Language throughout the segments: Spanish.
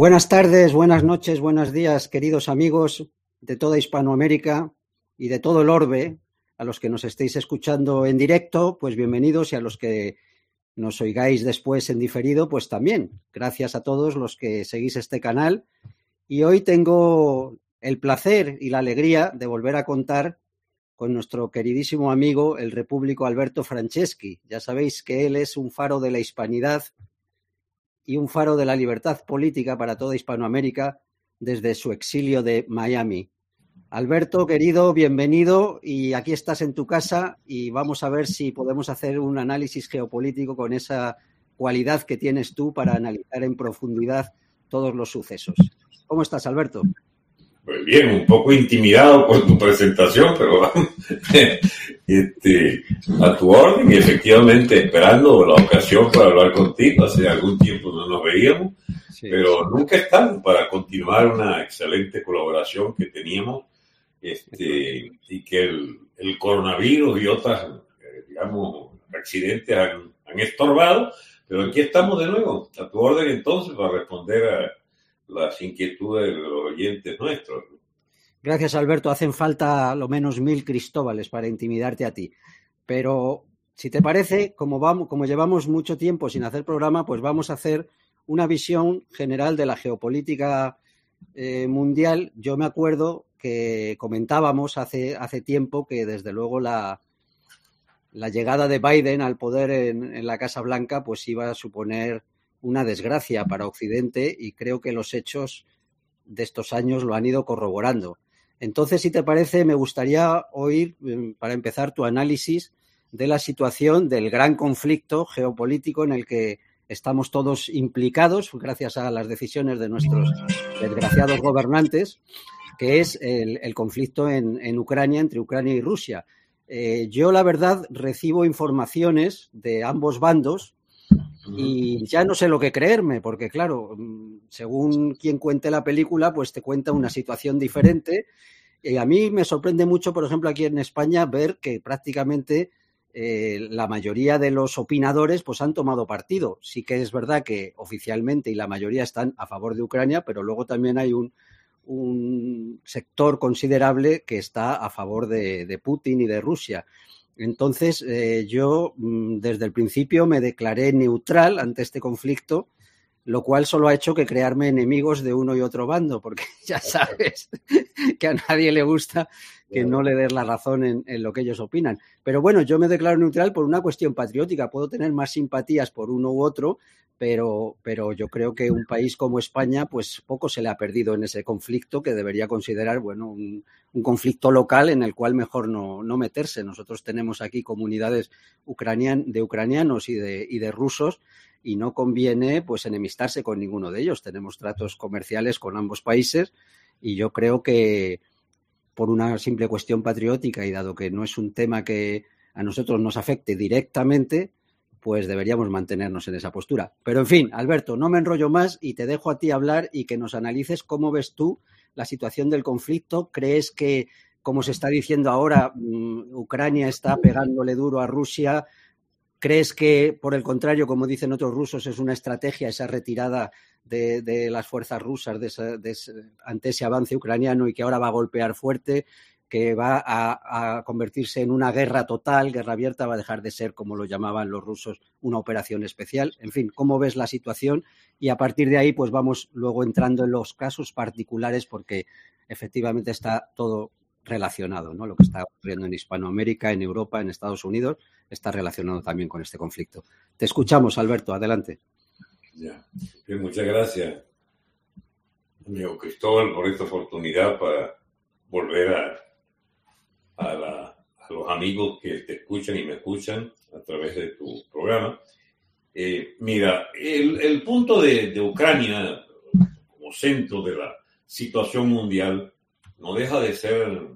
Buenas tardes, buenas noches, buenos días, queridos amigos de toda Hispanoamérica y de todo el orbe. A los que nos estéis escuchando en directo, pues bienvenidos y a los que nos oigáis después en diferido, pues también. Gracias a todos los que seguís este canal. Y hoy tengo el placer y la alegría de volver a contar con nuestro queridísimo amigo, el repúblico Alberto Franceschi. Ya sabéis que él es un faro de la hispanidad y un faro de la libertad política para toda Hispanoamérica desde su exilio de Miami. Alberto, querido, bienvenido y aquí estás en tu casa y vamos a ver si podemos hacer un análisis geopolítico con esa cualidad que tienes tú para analizar en profundidad todos los sucesos. ¿Cómo estás, Alberto? Pues bien, un poco intimidado por tu presentación, pero este, a tu orden y efectivamente esperando la ocasión para hablar contigo. Hace algún tiempo no nos veíamos, pero nunca es para continuar una excelente colaboración que teníamos este, y que el, el coronavirus y otras, eh, digamos, accidentes han, han estorbado. Pero aquí estamos de nuevo, a tu orden entonces, para responder a las inquietudes de los oyentes nuestros. Gracias, Alberto. Hacen falta lo menos mil Cristóbales para intimidarte a ti. Pero si te parece, como, vamos, como llevamos mucho tiempo sin hacer programa, pues vamos a hacer una visión general de la geopolítica eh, mundial. Yo me acuerdo que comentábamos hace, hace tiempo que desde luego la, la llegada de Biden al poder en, en, la Casa Blanca pues iba a suponer una desgracia para Occidente y creo que los hechos de estos años lo han ido corroborando. Entonces, si te parece, me gustaría oír, em, para empezar, tu análisis de la situación del gran conflicto geopolítico en el que estamos todos implicados gracias a las decisiones de nuestros desgraciados gobernantes, que es el, conflicto en, en, Ucrania, entre Ucrania y Rusia. Eh, yo, la verdad, recibo informaciones de ambos bandos y ya no sé lo que creerme, porque claro, mm, según quien cuente la película, pues te cuenta una situación diferente. Y a mí me sorprende mucho, por ejemplo, aquí en España, ver que prácticamente eh, la mayoría de los opinadores pues han tomado partido. Sí que es verdad que oficialmente y la mayoría están a favor de Ucrania, pero luego también hay un, un sector considerable que está a favor de, de Putin y de Rusia. Entonces, eh, yo mm, desde el principio me declaré neutral ante este conflicto, lo cual solo ha hecho que crearme enemigos de uno y otro bando, porque ya sabes que a nadie le gusta que no le des la razón en, en, lo que ellos opinan. Pero bueno, yo me declaro neutral por una cuestión patriótica. Puedo tener más simpatías por uno u otro, pero, pero yo creo que un país como España, pues poco se le ha perdido en ese conflicto que debería considerar, bueno, un, un conflicto local en el cual mejor no, no, meterse. Nosotros tenemos aquí comunidades ucranian, de ucranianos y de, y de rusos y no conviene pues enemistarse con ninguno de ellos. Tenemos tratos comerciales con ambos países y yo creo que por una simple cuestión patriótica y dado que no es un tema que a nosotros nos afecte directamente, pues deberíamos mantenernos en esa postura. Pero en fin, Alberto, no me enrollo más y te dejo a ti hablar y que nos analices cómo ves tú la situación del conflicto. ¿Crees que, como se está diciendo ahora, mm, Ucrania está pegándole duro a Rusia? ¿Crees que, por el contrario, como dicen otros rusos, es una estrategia esa retirada de, las fuerzas rusas ante ese avance ucraniano y que ahora va a golpear fuerte? que va a, convertirse en una guerra total, guerra abierta, va a dejar de ser, como lo llamaban los rusos, una operación especial. En fin, ¿cómo ves la situación? Y a partir de ahí, pues vamos luego entrando en los casos particulares, porque efectivamente está todo relacionado, ¿no? Lo que está ocurriendo en Hispanoamérica, en Europa, en Estados Unidos, está relacionado también con este conflicto. Te escuchamos, Alberto, adelante. Ya. Bien, muchas gracias, amigo Cristóbal, por esta oportunidad para volver a a, la, a, los amigos que te escuchan y me escuchan a través de tu programa. Eh, mira, el, el punto de, de, Ucrania como centro de la situación mundial no deja de ser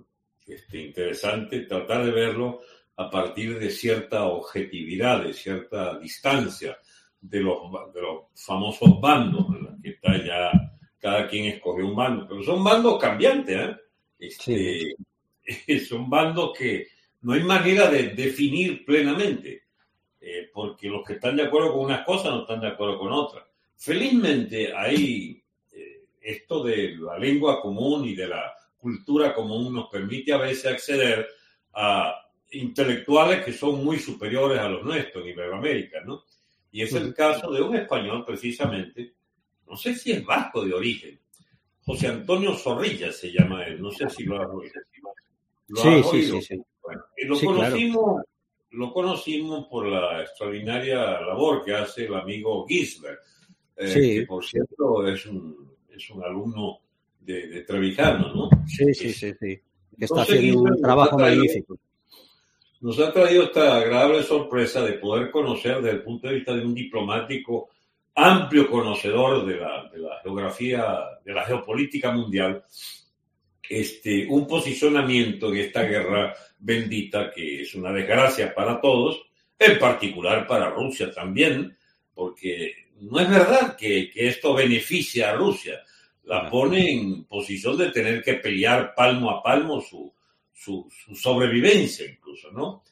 este, interesante tratar de verlo a partir de cierta objetividad, de cierta distancia de los, de los famosos bandos, que está ya cada quien escoge un bando, pero son bandos cambiantes, ¿eh? Este, sí son bandos que no hay manera de definir plenamente, eh, porque los que están de acuerdo con unas cosas no están de acuerdo con otras. Felizmente hay esto de la lengua común y de la cultura común nos permite a veces acceder a intelectuales que son muy superiores a los nuestros en Iberoamérica, ¿no? Y es el caso de un español precisamente, no sé si es vasco de origen, José Antonio Zorrilla se llama él, no sé si lo has oído. sí, sí, sí, sí, lo, conocimos, lo conocimos por la extraordinaria labor que hace el amigo Gisler, eh, que por cierto es un, es un alumno de, de Trevijano, ¿no? Sí, sí, sí, sí. Que está haciendo un trabajo magnífico. Nos ha traído esta agradable sorpresa de poder conocer desde el punto de vista de un diplomático amplio conocedor de la, de la geografía, de la geopolítica mundial, este, un posicionamiento en esta guerra bendita que es una desgracia para todos, en particular para Rusia también, porque no es verdad que, que esto beneficia a Rusia, la pone en posición de tener que pelear palmo a palmo su, su, su sobrevivencia incluso, ¿no?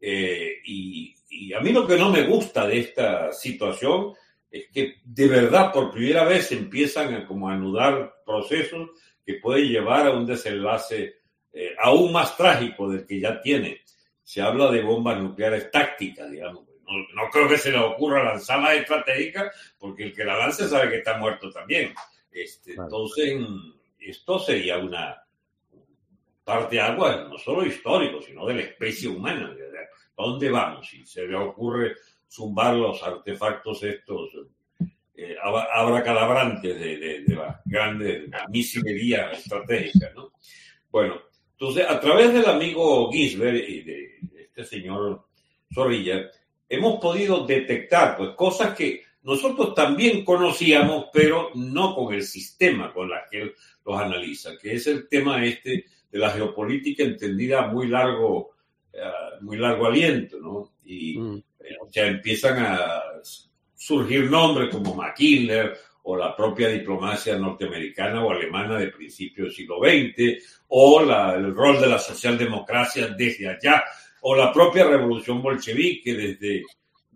Eh, y, y, a mí lo que no me gusta de esta situación es que de verdad por primera vez empiezan a como anudar procesos que pueden llevar a un desenlace eh, aún más trágico del que ya tiene. Se habla de bombas nucleares tácticas, digamos. No, no creo que se le ocurra lanzarlas estratégicas porque el que la lance sabe que está muerto también. Este, Entonces, esto sería una parte de agua no solo histórico, sino de la especie humana. ¿A dónde vamos? Si se le ocurre zumbar los artefactos estos eh, abracadabrantes de, de, de la grande misilería estratégica, ¿no? Bueno, entonces, a través del amigo Gisbert y de este señor Zorrilla, hemos podido detectar pues, cosas que nosotros también conocíamos, pero no con el sistema con la que él los analiza, que es el tema este de la geopolítica entendida a muy largo, uh, muy largo aliento, ¿no? Y mm. eh, o sea, empiezan a surgir nombres como McKinley o la propia diplomacia norteamericana o alemana de principios del siglo XX, o la, el rol de la socialdemocracia desde allá, o la propia revolución bolchevique desde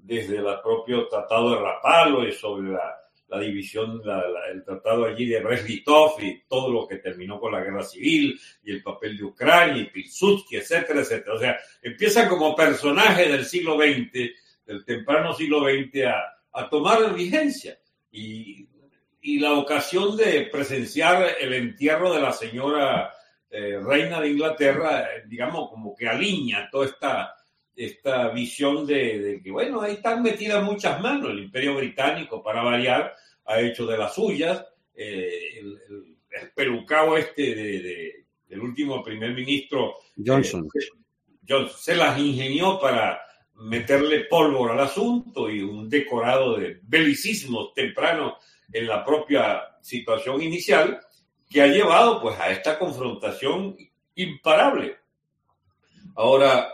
desde el propio tratado de Rapallo y sobre la, la división, la, la, el tratado allí de Brest-Litov y todo lo que terminó con la guerra civil y el papel de Ucrania y Pilsudski, etcétera, etcétera. O sea, empieza como personaje del siglo XX, del temprano siglo XX, a, a tomar vigencia. Y, y, la ocasión de presenciar el entierro de la señora eh, reina de Inglaterra, digamos, como que alinea toda esta esta visión de, de, que, bueno, ahí están metidas muchas manos. El imperio británico, para variar, ha hecho de las suyas. Eh, el, el, el, pelucao este de, de, del último primer ministro Johnson. Eh, Johnson se las ingenió para meterle pólvora al asunto y un decorado de belicismo temprano en la propia situación inicial que ha llevado pues a esta confrontación imparable. Ahora,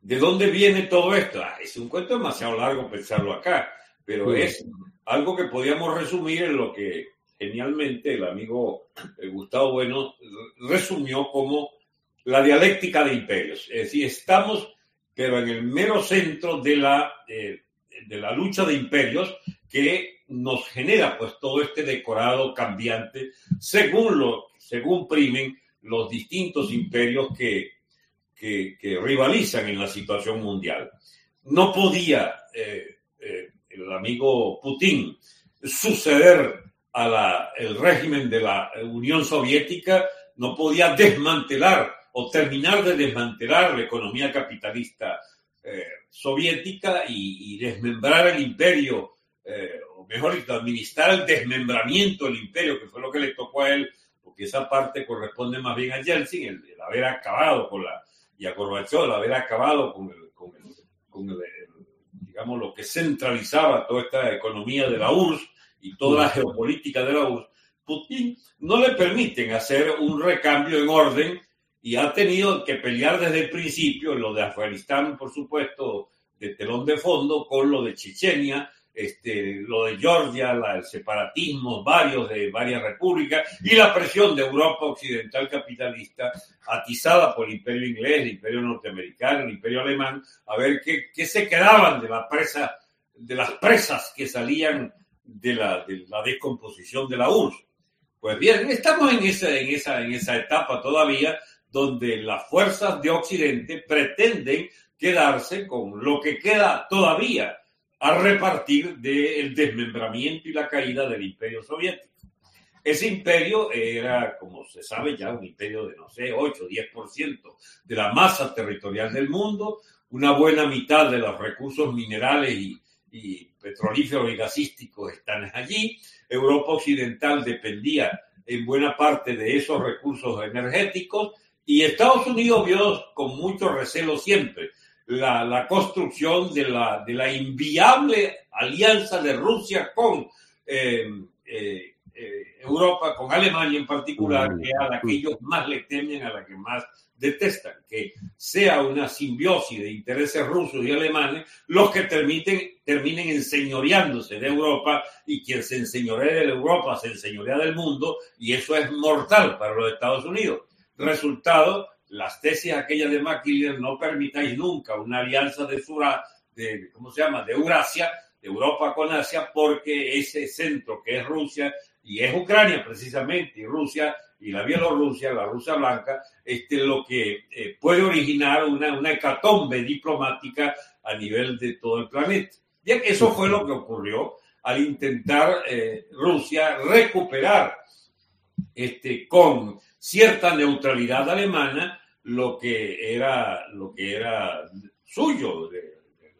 ¿De dónde viene todo esto? Ah, es un cuento demasiado largo pensarlo acá, pero sí. es algo que podíamos resumir en lo que genialmente el amigo eh, Gustavo Bueno resumió como la dialéctica de imperios. Es decir, estamos, pero en el mero centro de la, eh, de la lucha de imperios que nos genera pues todo este decorado cambiante según lo según primen los distintos imperios que que, rivalizan en la situación mundial. No podía eh, eh, el amigo Putin suceder al régimen de la Unión Soviética, no podía desmantelar o terminar de desmantelar la economía capitalista eh, soviética y, desmembrar el imperio, eh, o mejor administrar el desmembramiento del imperio, que fue lo que le tocó a él, porque esa parte corresponde más bien a Yeltsin, el, el haber acabado con la y a Gorbachev al haber acabado con, el, con, el, con el, digamos, lo que centralizaba toda esta economía de la URSS y toda la geopolítica de la URSS, Putin no le permiten hacer un recambio en orden y ha tenido que pelear desde el principio, lo de Afganistán, por supuesto, de telón de fondo, con lo de Chechenia, este, lo de Georgia, la, el separatismo, varios de varias repúblicas y la presión de Europa occidental capitalista atizada por el imperio inglés, el imperio norteamericano, el imperio alemán, a ver qué, qué se quedaban de la presa, de las presas que salían de la, de la descomposición de la URSS. Pues bien, estamos en esa, en esa, en esa etapa todavía donde las fuerzas de Occidente pretenden quedarse con lo que queda todavía a repartir del desmembramiento y la caída del imperio soviético. Ese imperio era, como se sabe ya, un imperio de, no sé, 8 o 10% de la masa territorial del mundo, una buena mitad de los recursos minerales y, y petrolíferos y gasísticos están allí. Europa Occidental dependía en buena parte de esos recursos energéticos y Estados Unidos vio con mucho recelo siempre la, la construcción de la, de la inviable alianza de Rusia con eh, eh, eh, Europa, con Alemania en particular, que a la que ellos más le temen, a la que más detestan, que sea una simbiosis de intereses rusos y alemanes los que terminen, terminen enseñoreándose de Europa y quien se enseñorea de Europa se enseñorea del mundo y eso es mortal para los Estados Unidos. Resultado, las tesis aquellas de McKinley no permitáis nunca una alianza de, Sura, de, ¿cómo se llama?, de Eurasia, de Europa con Asia, porque ese centro que es Rusia y es Ucrania precisamente, y Rusia y la Bielorrusia, la Rusia blanca, este, lo que eh, puede originar una, una hecatombe diplomática a nivel de todo el planeta. Y eso fue lo que ocurrió al intentar eh, Rusia recuperar este, con cierta neutralidad alemana lo que era, lo que era suyo, de, de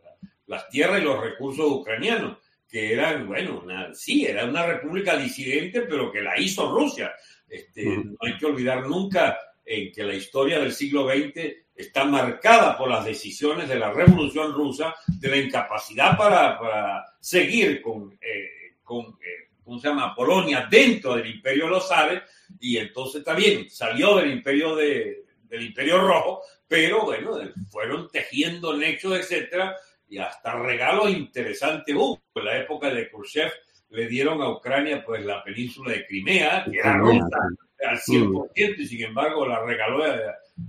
las tierras y los recursos ucranianos que eran, bueno, una, sí, era una república disidente, pero que la hizo Rusia. Este, no hay que olvidar nunca en que la historia del siglo XX está marcada por las decisiones de la Revolución Rusa, de la incapacidad para, para seguir con, eh, con eh, ¿cómo se llama?, Polonia dentro del Imperio de los Zares, y entonces también salió del Imperio, de, del imperio Rojo, pero bueno, fueron tejiendo nexos, etcétera, y hasta regalos interesantes hubo. En la época de Khrushchev le dieron a Ucrania pues la península de Crimea, que era rusa al 100%, y sin embargo la regaló eh,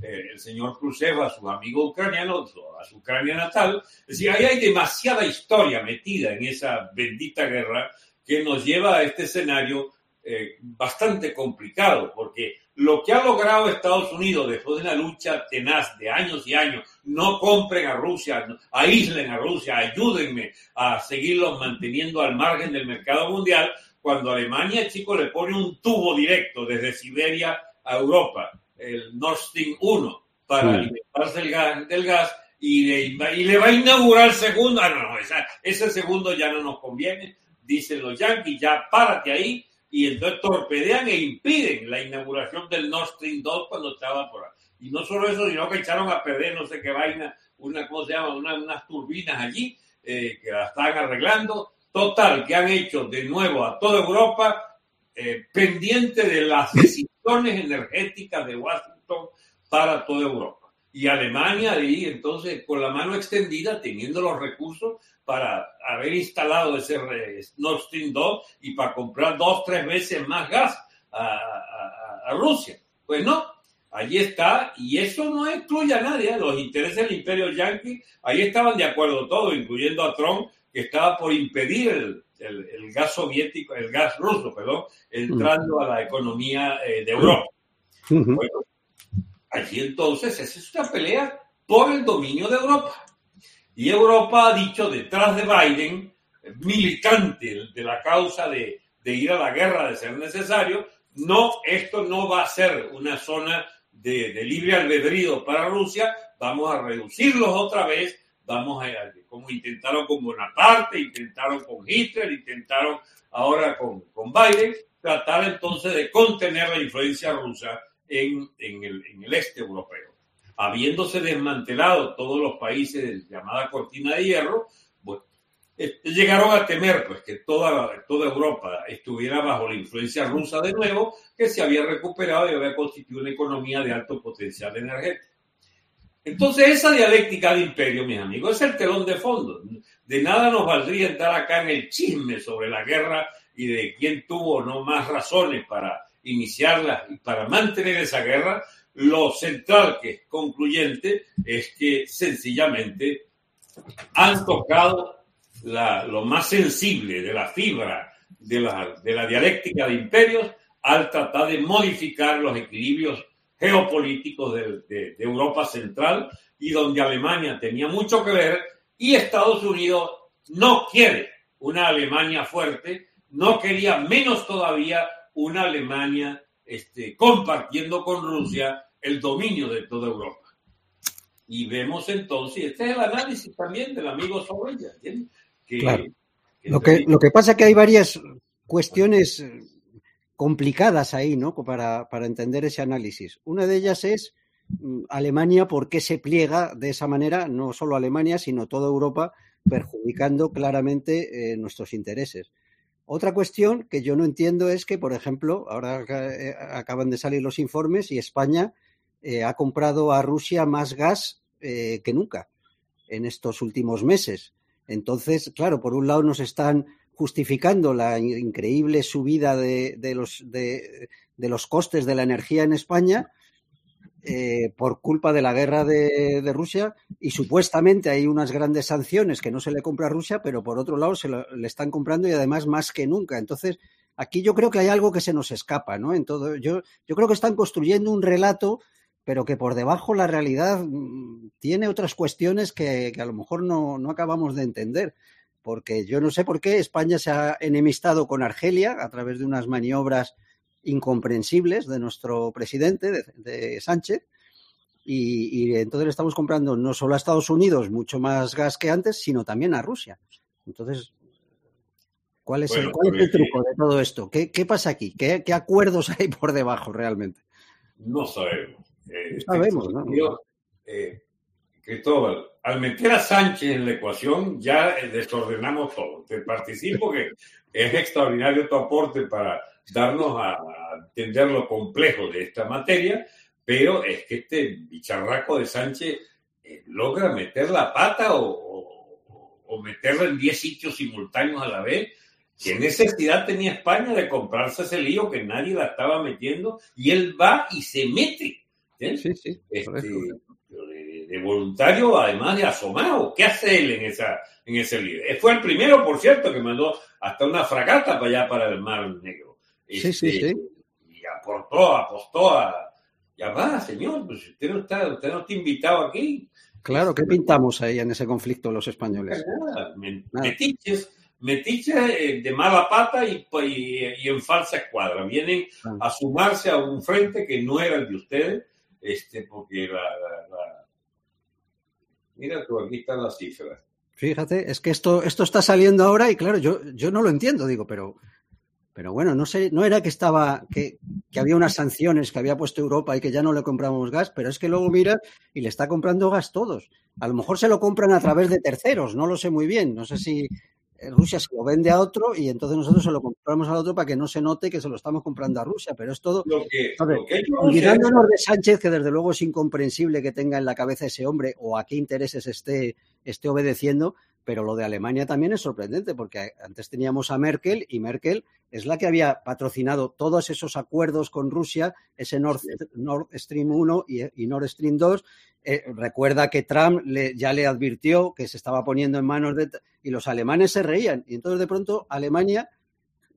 eh, el señor Khrushchev a sus amigos ucranianos, a su Ucrania natal. Es decir, ahí hay demasiada historia metida en esa bendita guerra que nos lleva a este escenario eh, bastante complicado, porque lo que ha logrado Estados Unidos después de una lucha tenaz de años y años, no compren a Rusia, aíslen a Rusia, ayúdenme a seguirlos manteniendo al margen del mercado mundial, cuando Alemania, chico, le pone un tubo directo desde Siberia a Europa, el Nord Stream 1, para alimentarse el gas, del gas y le, y le va a inaugurar el segundo. Ah, no, no, ese segundo ya no nos conviene, dicen los yanquis, ya párate ahí y entonces torpedean e impiden la inauguración del Nord Stream 2 cuando estaba por ahí. Y no solo eso, sino que echaron a perder no sé qué vaina, una, ¿cómo se llama? unas turbinas allí eh, que la están arreglando. Total, que han hecho de nuevo a toda Europa eh, pendiente de las decisiones energéticas de Washington para toda Europa. Y Alemania ahí entonces con la mano extendida, teniendo los recursos, para haber instalado ese Nord Stream 2 y para comprar dos, tres veces más gas a, Rusia. Pues no, allí está, y eso no excluye a nadie, ¿eh? los intereses del imperio yanqui, ahí estaban de acuerdo todos, incluyendo a Trump, que estaba por impedir el, el, gas soviético, el gas ruso, perdón, entrando a la economía eh, de Europa. Bueno, allí entonces es una pelea por el dominio de Europa. Y Europa ha dicho detrás de Biden, militante de la causa de, ir a la guerra de ser necesario, no, esto no va a ser una zona de, libre albedrío para Rusia, vamos a reducirlos otra vez, vamos a, como intentaron con Bonaparte, intentaron con Hitler, intentaron ahora con, con Biden, tratar entonces de contener la influencia rusa en, en, el, en el este europeo habiéndose desmantelado todos los países de llamada cortina de hierro, llegaron a temer pues, que toda, toda Europa estuviera bajo la influencia rusa de nuevo, que se había recuperado y había constituido una economía de alto potencial energético. Entonces, esa dialéctica de imperio, mis amigos, es el telón de fondo. De nada nos valdría entrar acá en el chisme sobre la guerra y de quién tuvo no más razones para iniciarla y para mantener esa guerra, lo central que es concluyente es que sencillamente han tocado lo más sensible de la fibra de la, de la dialéctica de imperios, al tratar de modificar los equilibrios geopolíticos de, Europa Central y donde Alemania tenía mucho que ver y Estados Unidos no quiere una Alemania fuerte, no quería menos todavía una Alemania este, compartiendo con Rusia el dominio de toda Europa. Y vemos entonces, este es el análisis también del amigo Zorrilla, Que, lo, que, lo que pasa es que hay varias cuestiones complicadas ahí, ¿no? Para, para entender ese análisis. Una de ellas es mm, Alemania, ¿por qué se pliega de esa manera? No solo Alemania, sino toda Europa, perjudicando claramente eh, nuestros intereses. Otra cuestión que yo no entiendo es que, por ejemplo, ahora eh, acaban de salir los informes y España eh, ha comprado a Rusia más gas que nunca en estos últimos meses. Entonces, claro, por un lado nos están justificando la increíble subida de, los, de, los, costes de la energía en España eh, por culpa de la guerra de, Rusia y supuestamente hay unas grandes sanciones que no se le compra a Rusia, pero por otro lado se le están comprando y además más que nunca. Entonces, aquí yo creo que hay algo que se nos escapa, ¿no? En todo, yo, yo creo que están construyendo un relato pero que por debajo la realidad mm, tiene otras cuestiones que, a lo mejor no, acabamos de entender porque yo no sé por qué España se ha enemistado con Argelia a través de unas maniobras incomprensibles de nuestro presidente, de, Sánchez, y, entonces le estamos comprando no solo a Estados Unidos mucho más gas que antes, sino también a Rusia. Entonces, ¿cuál es, el, truco de todo esto? ¿Qué, pasa aquí? ¿Qué, acuerdos hay por debajo realmente? No sabemos. Eh, sabemos, ¿no? Eh, Cristóbal, al meter a Sánchez en la ecuación ya desordenamos todo. Te participo que es extraordinario tu aporte para darnos a, entender lo complejo de esta materia, pero es que este bicharraco de Sánchez eh, logra meter la pata o, o, meterla en 10 sitios simultáneos a la vez. ¿Qué necesidad tenía España de comprarse ese lío que nadie la estaba metiendo? Y él va y se mete. Sí, sí. Este, de voluntario, además de asomado. ¿Qué hace él en, esa, en ese líder? Eh, fue el primero, por cierto, que mandó hasta una fragata para allá, para el Mar Negro. Sí, sí, este, sí. Y aportó, apostó a... Ya va, señor, pues usted no está, usted no está invitado aquí. Claro, ¿qué pintamos ahí en ese conflicto los españoles? Metiches, metiches eh, de mala pata y, y, en falsa escuadra. Vienen ah. a sumarse a un frente que no era el de ustedes, este, porque la Mira tú, aquí están las cifras. Fíjate, es que esto, esto está saliendo ahora y claro, yo, yo no lo entiendo, digo, pero, pero bueno, no sé, no era que estaba, que, que, había unas sanciones que había puesto Europa y que ya no le compramos gas, pero es que luego mira y le está comprando gas todos. A lo mejor se lo compran a través de terceros, no lo sé muy bien. No sé si Rusia se lo vende a otro y entonces nosotros se lo compramos al otro para que no se note que se lo estamos comprando a Rusia, pero es todo. Lo que, olvidándonos de Sánchez, que desde luego es incomprensible que tenga en la cabeza ese hombre o a qué intereses esté, esté obedeciendo, pero lo de Alemania también es sorprendente, porque antes teníamos a Merkel y Merkel es la que había patrocinado todos esos acuerdos con Rusia, ese Nord, Stream 1 y, Nord Stream 2. Eh, recuerda que Trump ya le advirtió que se estaba poniendo en manos de... y los alemanes se reían. Y entonces de pronto Alemania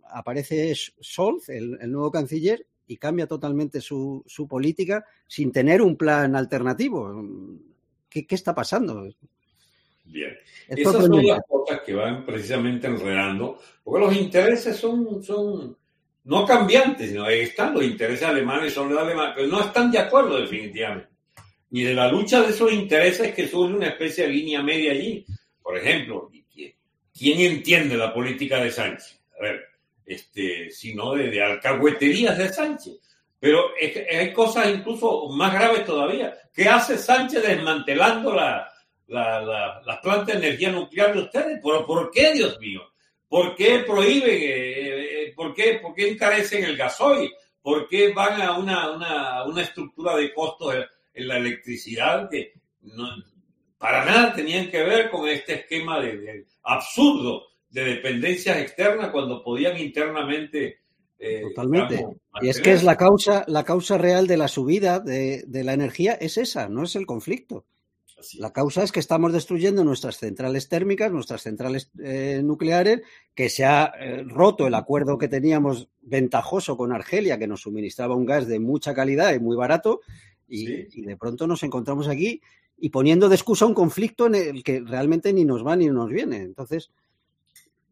aparece Scholz, el, nuevo canciller, y cambia totalmente su, su, política sin tener un plan alternativo. ¿Qué, qué está pasando? Bien. Esas son las cosas que van precisamente enredando, porque los intereses son, son no cambiantes, sino ahí están los intereses alemanes, son los alemanes, pero no están de acuerdo definitivamente. Y de la lucha de esos intereses que surge una especie de línea media allí. Por ejemplo, ¿quién entiende la política de Sánchez? A ver, este, sino de, de alcahueterías de Sánchez. Pero hay cosas incluso más graves todavía. ¿Qué hace Sánchez desmantelando la, la, las plantas de energía nuclear de ustedes. ¿Por, ¿Por qué, Dios mío? ¿Por qué prohíben? Eh, eh, ¿por, qué, ¿Por qué encarecen el gasoil? ¿Por qué van a una, una, una estructura de costos en, la electricidad que no, para nada tenían que ver con este esquema de, absurdo de dependencias externas cuando podían internamente eh, Totalmente. y es que es la causa, la causa real de la subida de, de, la energía es esa, no es el conflicto. La causa es que estamos destruyendo nuestras centrales térmicas, nuestras centrales eh, nucleares, que se ha eh, roto el acuerdo que teníamos ventajoso con Argelia, que nos suministraba un gas de mucha calidad y muy barato, y, de pronto nos encontramos aquí y poniendo de excusa un conflicto en el que realmente ni nos va ni nos viene. Entonces,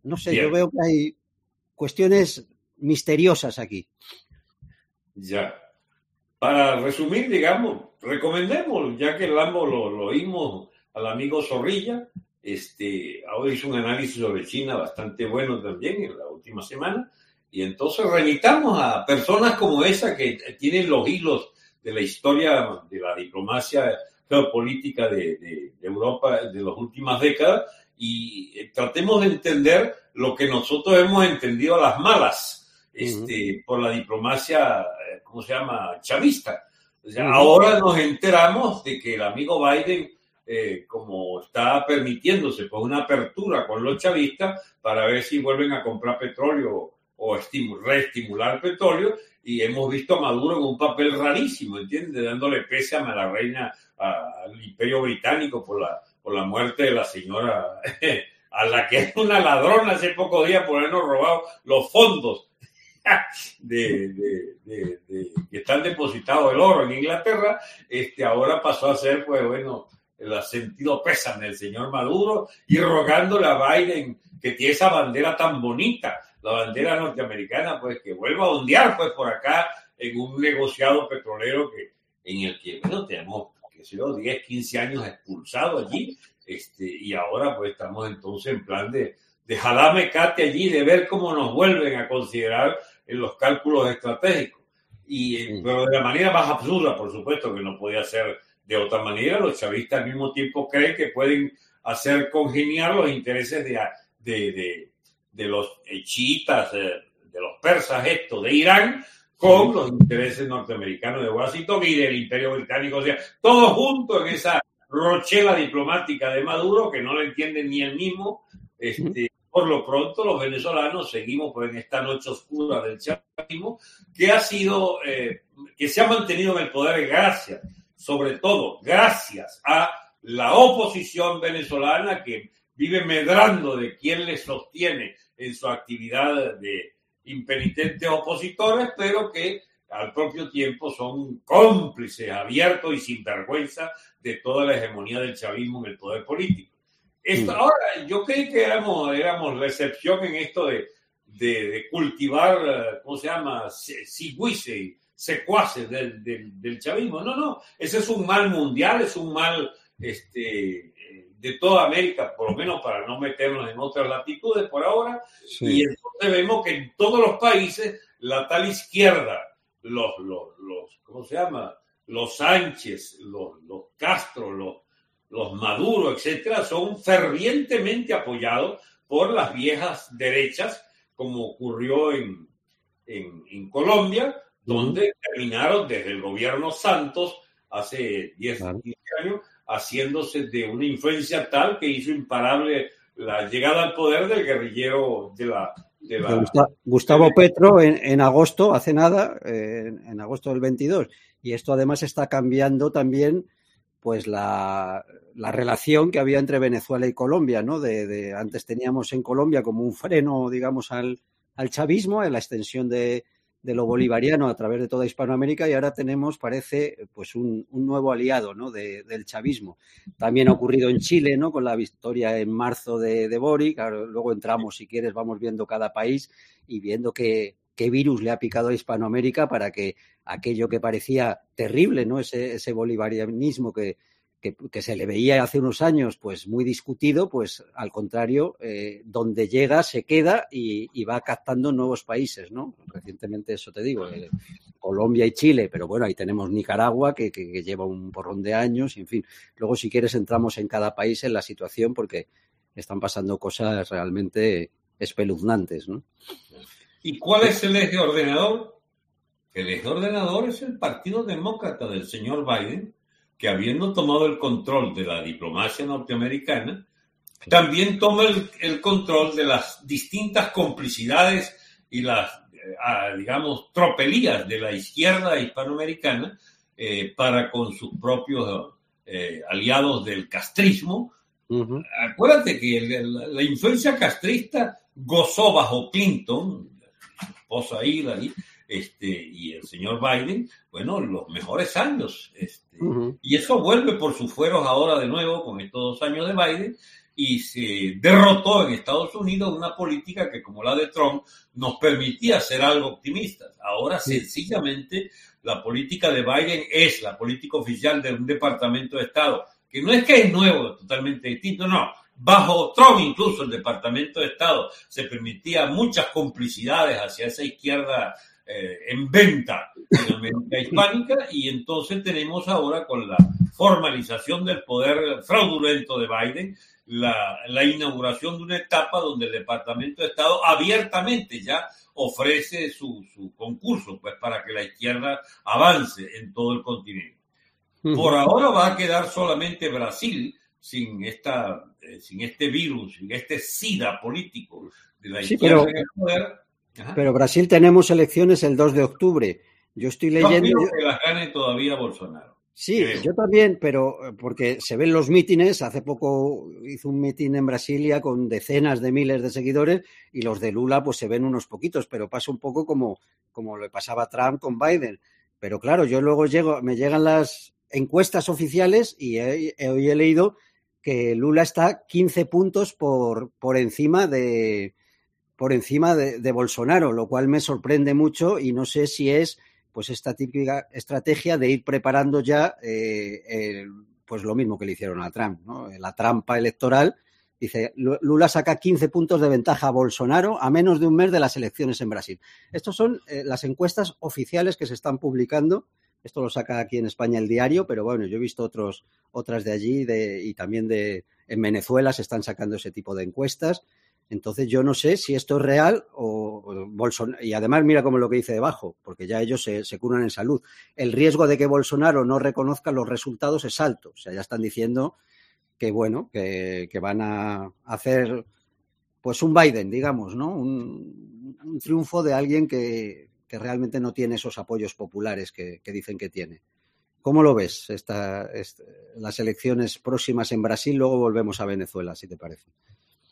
no sé, yo veo que hay cuestiones misteriosas aquí. Ya. Para resumir, digamos, recomendemos, ya que el AMBO lo, lo oímos al amigo Zorrilla, este, ahora hizo un análisis sobre China bastante bueno también en la última semana, y entonces remitamos a personas como esa que tienen los hilos de la historia de la diplomacia geopolítica de, de, Europa de las últimas décadas y eh, tratemos de entender lo que nosotros hemos entendido a las malas este, por la diplomacia, ¿cómo se llama?, chavista. Ahora nos enteramos de que el amigo Biden, eh, como está permitiéndose pues, una apertura con los chavistas para ver si vuelven a comprar petróleo o reestimular petróleo, y hemos visto a Maduro en un papel rarísimo, ¿entiendes? Dándole pese a la reina, al imperio británico por la, por la muerte de la señora, a la que es una ladrona hace pocos días por habernos robado los fondos de, de, que están depositados el oro en Inglaterra, este, ahora pasó a ser, pues bueno, el sentido pésame del señor Maduro y rogándole a Biden que tiene esa bandera tan bonita la bandera norteamericana, pues que vuelva a ondear pues por acá en un negociado petrolero que, en el que, bueno, tenemos, que sé 10, 15 años expulsados allí, este, y ahora pues estamos entonces en plan de, de jalame cate allí, de ver cómo nos vuelven a considerar en los cálculos estratégicos. Y, pero de la manera más absurda, por supuesto, que no podía ser de otra manera. Los chavistas al mismo tiempo creen que pueden hacer congeniar los intereses de, de, de los chiitas, de los persas, esto, de Irán, con los intereses norteamericanos de Washington y del imperio británico. O sea, todo junto en esa rochela diplomática de Maduro que no le entiende ni el mismo. Este, por lo pronto, los venezolanos seguimos pues, en esta noche oscura del chavismo, que ha sido, eh, que se ha mantenido en el poder gracias, sobre todo gracias a la oposición venezolana que vive medrando de quién le sostiene en su actividad de impenitentes opositores, pero que al propio tiempo son cómplices abiertos y sin vergüenza de toda la hegemonía del chavismo en el poder político. Esto, ahora, yo creí que éramos, éramos recepción en esto de, de, cultivar, ¿cómo se llama? Sigüice, secuaces del, del, del, chavismo. No, no, ese es un mal mundial, es un mal este, de toda América, por lo menos para no meternos en otras latitudes por ahora. Y entonces vemos que en todos los países la tal izquierda, los, los, los ¿cómo se llama? Los Sánchez, los, los Castro, los, los Maduro, etcétera, son fervientemente apoyados por las viejas derechas, como ocurrió en, en, en Colombia, donde terminaron desde el gobierno Santos hace 10, 15 años haciéndose de una influencia tal que hizo imparable la llegada al poder del guerrillero de la... De Gustavo Petro en, agosto, hace nada, en, agosto del 22. Y esto además está cambiando también pues la, la, relación que había entre Venezuela y Colombia, ¿no? De, de, antes teníamos en Colombia como un freno, digamos, al, al chavismo, a la extensión de, de lo bolivariano a través de toda Hispanoamérica y ahora tenemos, parece, pues un, nuevo aliado ¿no? del chavismo. También ha ocurrido en Chile, ¿no? Con la victoria en marzo de, de Boric. luego entramos, si quieres, vamos viendo cada país y viendo qué, qué virus le ha picado a Hispanoamérica para que aquello que parecía terrible, ¿no? Ese, ese bolivarianismo que, se le veía hace unos años pues muy discutido, pues al contrario, eh, donde llega se queda y, va captando nuevos países, ¿no? Recientemente eso te digo, eh, Colombia y Chile, pero bueno, ahí tenemos Nicaragua que, que, lleva un porrón de años, en fin. Luego si quieres entramos en cada país en la situación porque están pasando cosas realmente espeluznantes, ¿no? ¿Y cuál es el eje ordenador? El eje ordenador es el Partido Demócrata del señor Biden que habiendo tomado el control de la diplomacia norteamericana, también toma el, control de las distintas complicidades y las, eh, digamos, tropelías de la izquierda hispanoamericana eh, para con sus propios eh, aliados del castrismo. Acuérdate que la influencia castrista gozó bajo Clinton, esposa Hillary este, y el señor Biden, bueno, los mejores años. Este, Y eso vuelve por sus fueros ahora de nuevo con estos dos años de Biden y se derrotó en Estados Unidos una política que como la de Trump nos permitía ser algo optimistas. Ahora sencillamente la política de Biden es la política oficial de un departamento de Estado, que no es que es nuevo, totalmente distinto, no. Bajo Trump incluso el departamento de Estado se permitía muchas complicidades hacia esa izquierda eh, en venta en América Hispánica y entonces tenemos ahora con la formalización del poder fraudulento de Biden la, la, inauguración de una etapa donde el Departamento de Estado abiertamente ya ofrece su, su, concurso pues para que la izquierda avance en todo el continente. Por ahora va a quedar solamente Brasil sin, esta, eh, sin este virus, sin este SIDA político de la izquierda en el poder pero Brasil tenemos elecciones el 2 de octubre. Yo estoy leyendo. Yo que las gane todavía Bolsonaro. Sí, yo también, pero eh, porque se ven los mítines. Hace poco hizo un mitin en Brasilia con decenas de miles de seguidores y los de Lula pues se ven unos poquitos, pero pasa un poco como, como le pasaba a Trump con Biden. Pero claro, yo luego llego, me llegan las encuestas oficiales y hoy he, leído que Lula está 15 puntos por, por encima de, por encima de, Bolsonaro, lo cual me sorprende mucho y no sé si es pues esta típica estrategia de ir preparando ya eh, pues lo mismo que le hicieron a Trump, ¿no? la trampa electoral. Dice, Lula saca 15 puntos de ventaja a Bolsonaro a menos de un mes de las elecciones en Brasil. Estas son eh, las encuestas oficiales que se están publicando. Esto lo saca aquí en España el diario, pero bueno, yo he visto otros, otras de allí y también de, en Venezuela se están sacando ese tipo de encuestas. Entonces yo no sé si esto es real o, Bolsonaro. Y además mira cómo es lo que dice debajo, porque ya ellos se, curan en salud. El riesgo de que Bolsonaro no reconozca los resultados es alto. O sea, ya están diciendo que bueno, que, van a hacer pues un Biden, digamos, ¿no? Un, triunfo de alguien que, realmente no tiene esos apoyos populares que, dicen que tiene. ¿Cómo lo ves esta, las elecciones próximas en Brasil? Luego volvemos a Venezuela, si te parece.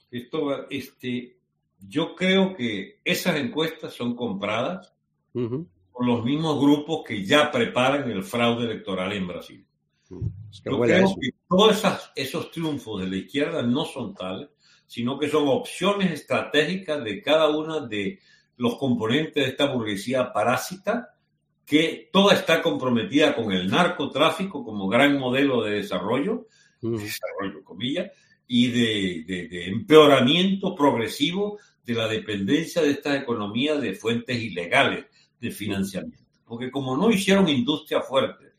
Cristóbal, este, yo creo que esas encuestas son compradas por los mismos grupos que ya preparan el fraude electoral en Brasil. yo creo que todos esos triunfos de la izquierda no son tales, sino que son opciones estratégicas de cada uno de los componentes de esta burguesía parásita que toda está comprometida con el narcotráfico como gran modelo de desarrollo, desarrollo comillas, y de, empeoramiento progresivo de la dependencia de estas economías de fuentes ilegales de financiamiento. Porque como no hicieron industria fuerte,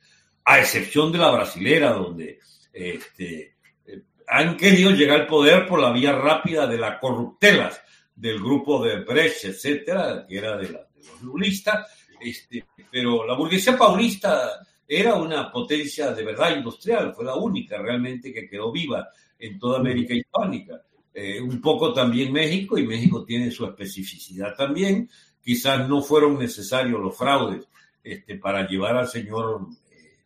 a excepción de la brasilera, donde este, eh, han querido llegar al poder por la vía rápida de las corruptelas del grupo de Brecht, etcétera, que era de, los lulistas, este, pero la burguesía paulista era una potencia de verdad industrial, fue la única realmente que quedó viva en toda América hispánica. Eh, un poco también México, y México tiene su especificidad también. Quizás no fueron necesarios los fraudes este, para llevar al señor eh,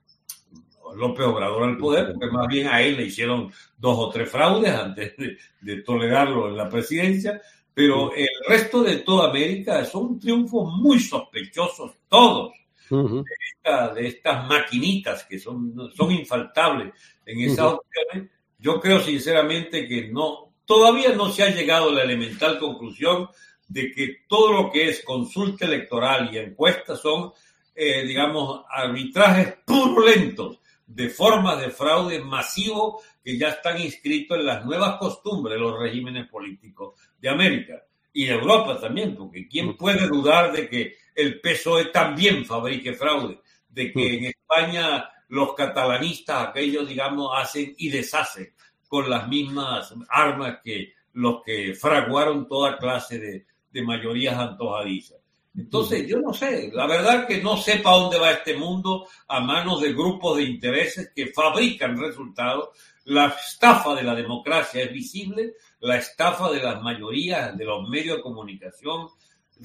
López Obrador al poder, porque más bien a él le hicieron dos o tres fraudes antes de, tolerarlo en la presidencia, pero el resto de toda América son triunfos muy sospechosos, todos, de, estas maquinitas que son, son infaltables en esas opciones. Yo creo sinceramente que no, todavía no se ha llegado a la elemental conclusión de que todo lo que es consulta electoral y encuestas son, eh, digamos, arbitrajes purulentos de formas de fraude masivo que ya están inscritos en las nuevas costumbres de los regímenes políticos de América y de Europa también, porque ¿quién puede dudar de que el PSOE también fabrique fraude? De que en España los catalanistas, aquellos, digamos, hacen y deshacen con las mismas armas que los que fraguaron toda clase de, de mayorías antojadizas. Entonces, yo no sé, la verdad que no sé para dónde va este mundo a manos de grupos de intereses que fabrican resultados. La estafa de la democracia es visible, la estafa de las mayorías de los medios de comunicación.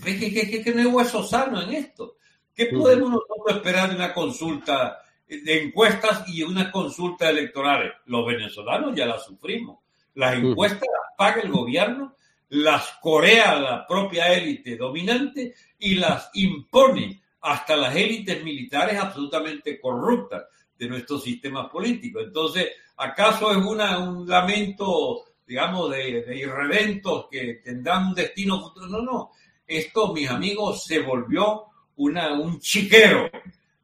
¿Qué, qué, qué, no hay hueso sano en esto? ¿Qué podemos nosotros esperar de una consulta de encuestas y unas consultas electorales. Los venezolanos ya las sufrimos. Las encuestas las paga el gobierno las corea la propia élite dominante y las impone hasta las élites militares absolutamente corruptas de nuestro sistema político. Entonces, ¿acaso es una, un lamento, digamos, de, de irredentos que tendrán un destino futuro? No, no. Esto, mis amigos, se volvió una, un chiquero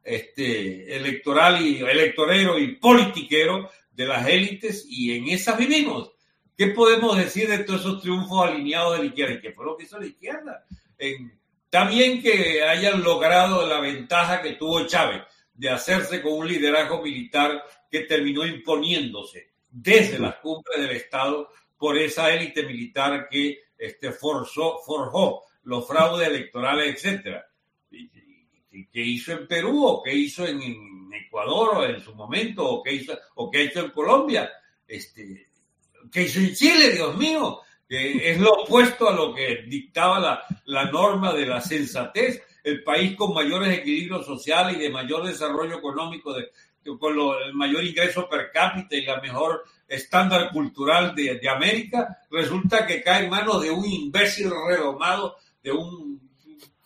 este, electoral y electorero y politiquero de las élites y en esas vivimos. ¿Qué podemos decir de todos esos triunfos alineados de la izquierda? ¿Y qué fue lo que hizo la izquierda? está bien que hayan logrado la ventaja que tuvo Chávez de hacerse con un liderazgo militar que terminó imponiéndose desde las cumbres del Estado por esa élite militar que este, forzó, forjó los fraudes electorales, etcétera. ¿Qué hizo en Perú o qué hizo en, Ecuador o en su momento o qué hizo o qué ha hecho en Colombia? Este, ¿Qué hizo en Chile, Dios mío? Que es lo opuesto a lo que dictaba la, la norma de la sensatez el país con mayores equilibrios sociales y de mayor desarrollo económico, de, con el mayor ingreso per cápita y la mejor estándar cultural de, de, América, resulta que cae en manos de un imbécil redomado, de un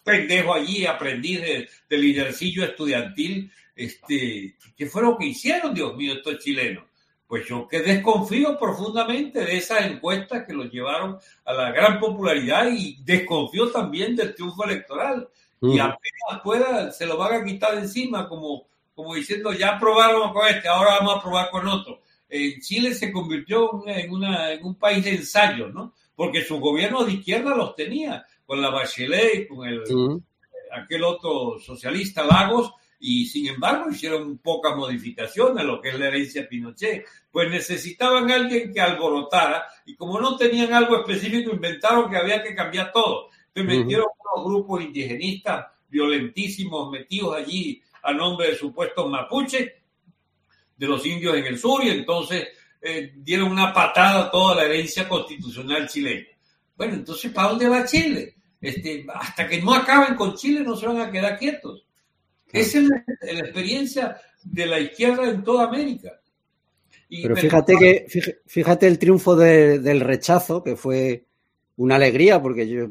pendejo allí, aprendiz de, de lidercillo estudiantil. Este, ¿Qué fue lo que hicieron, Dios mío, estos chilenos? Pues yo que desconfío profundamente de esas encuestas que los llevaron a la gran popularidad y desconfío también del triunfo electoral y apenas pueda, se lo van a quitar de encima, como, como diciendo, ya probaron con este, ahora vamos a probar con otro. En Chile se convirtió en, una, en un país de ensayo, ¿no? Porque su gobierno de izquierda los tenía, con la Bachelet, con el, aquel otro socialista Lagos, y sin embargo hicieron pocas modificaciones a lo que es la herencia Pinochet. Pues necesitaban alguien que alborotara, y como no tenían algo específico, inventaron que había que cambiar todo. Se metieron unos grupos indigenistas violentísimos metidos allí a nombre de supuestos mapuches, de los indios en el sur, y entonces eh, dieron una patada a toda la herencia constitucional chilena. Bueno, entonces, ¿para dónde va Chile? Este, hasta que no acaben con Chile no se van a quedar quietos. Esa es la, experiencia de la izquierda en toda América. Pero fíjate que fíjate el triunfo del rechazo, que fue una alegría, porque yo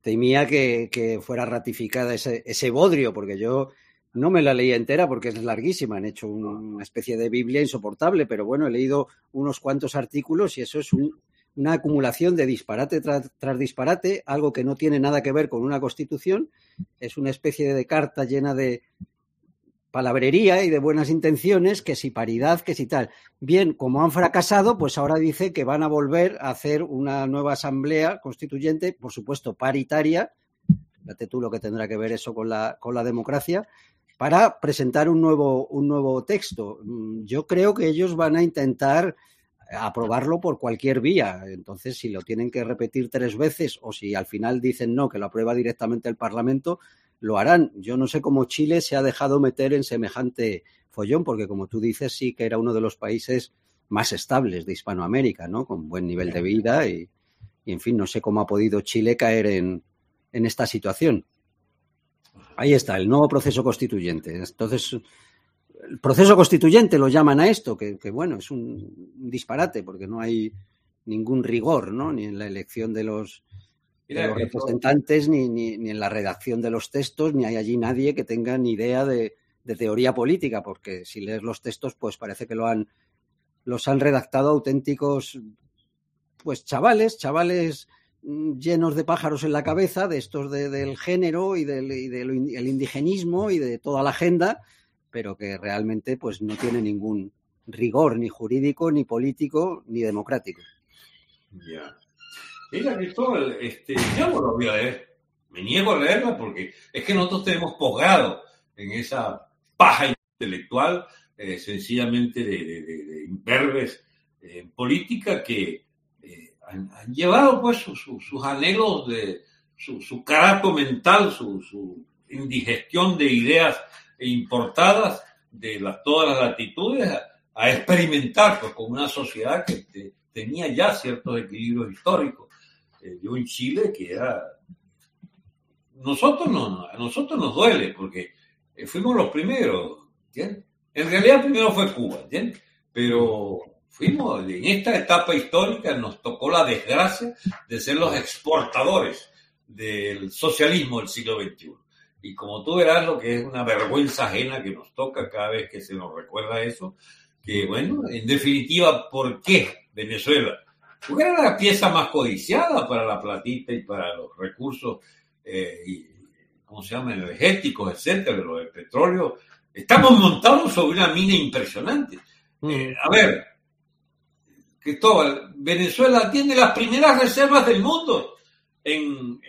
temía que, que fuera ratificada ese, ese, bodrio, porque yo no me la leí entera porque es larguísima, han hecho una especie de Biblia insoportable, pero bueno, he leído unos cuantos artículos y eso es un, una acumulación de disparate tras, disparate, algo que no tiene nada que ver con una constitución, es una especie de carta llena de, palabrería y de buenas intenciones, que si paridad, que si tal. Bien, como han fracasado, pues ahora dice que van a volver a hacer una nueva asamblea constituyente, por supuesto paritaria, fíjate tú lo que tendrá que ver eso con la, con la democracia, para presentar un nuevo, un nuevo texto. Yo creo que ellos van a intentar aprobarlo por cualquier vía. Entonces, si lo tienen que repetir tres veces o si al final dicen no, que lo aprueba directamente el Parlamento, lo harán. Yo no sé cómo Chile se ha dejado meter en semejante follón, porque como tú dices, sí que era uno de los países más estables de Hispanoamérica, ¿no? Con buen nivel de vida y, y en fin, no sé cómo ha podido Chile caer en, en esta situación. Ahí está, el nuevo proceso constituyente. Entonces, el proceso constituyente lo llaman a esto, que, que bueno, es un, un, disparate, porque no hay ningún rigor, ¿no? Ni en la elección de los, de los representantes, ni, ni, ni, en la redacción de los textos, ni hay allí nadie que tenga ni idea de, de, teoría política, porque si lees los textos, pues parece que lo han, los han redactado auténticos, pues chavales, chavales mm, llenos de pájaros en la cabeza, de estos de, del género y del, y del el indigenismo y de toda la agenda, pero que realmente pues no tiene ningún rigor ni jurídico, ni político, ni democrático. Ya. Mira, Cristóbal, este, yo no lo voy a leer. Me niego a leerla porque es que nosotros tenemos posgrado en esa paja intelectual, eh, sencillamente de, de, de, de imberbes en eh, política que eh, han, han, llevado pues su, su, sus anhelos de su, su carácter mental, su, su, indigestión de ideas importadas de todas las latitudes a, experimentar pues, con una sociedad que te, tenía ya ciertos equilibrios históricos eh, yo en Chile, que era... Nosotros no, a nosotros nos duele porque eh, fuimos los primeros. En realidad primero fue Cuba. Pero fuimos, en esta etapa histórica nos tocó la desgracia de ser los exportadores del socialismo del siglo XXI. Y como tú verás, lo que es una vergüenza ajena que nos toca cada vez que se nos recuerda eso, que bueno, en definitiva, ¿por qué Venezuela? Porque era la pieza más codiciada para la platita y para los recursos, eh, y, ¿cómo se llama?, energéticos, etcétera, de lo del petróleo. Estamos montados sobre una mina impresionante. Mm. Eh, a ver, Cristóbal, Venezuela tiene las primeras reservas del mundo en,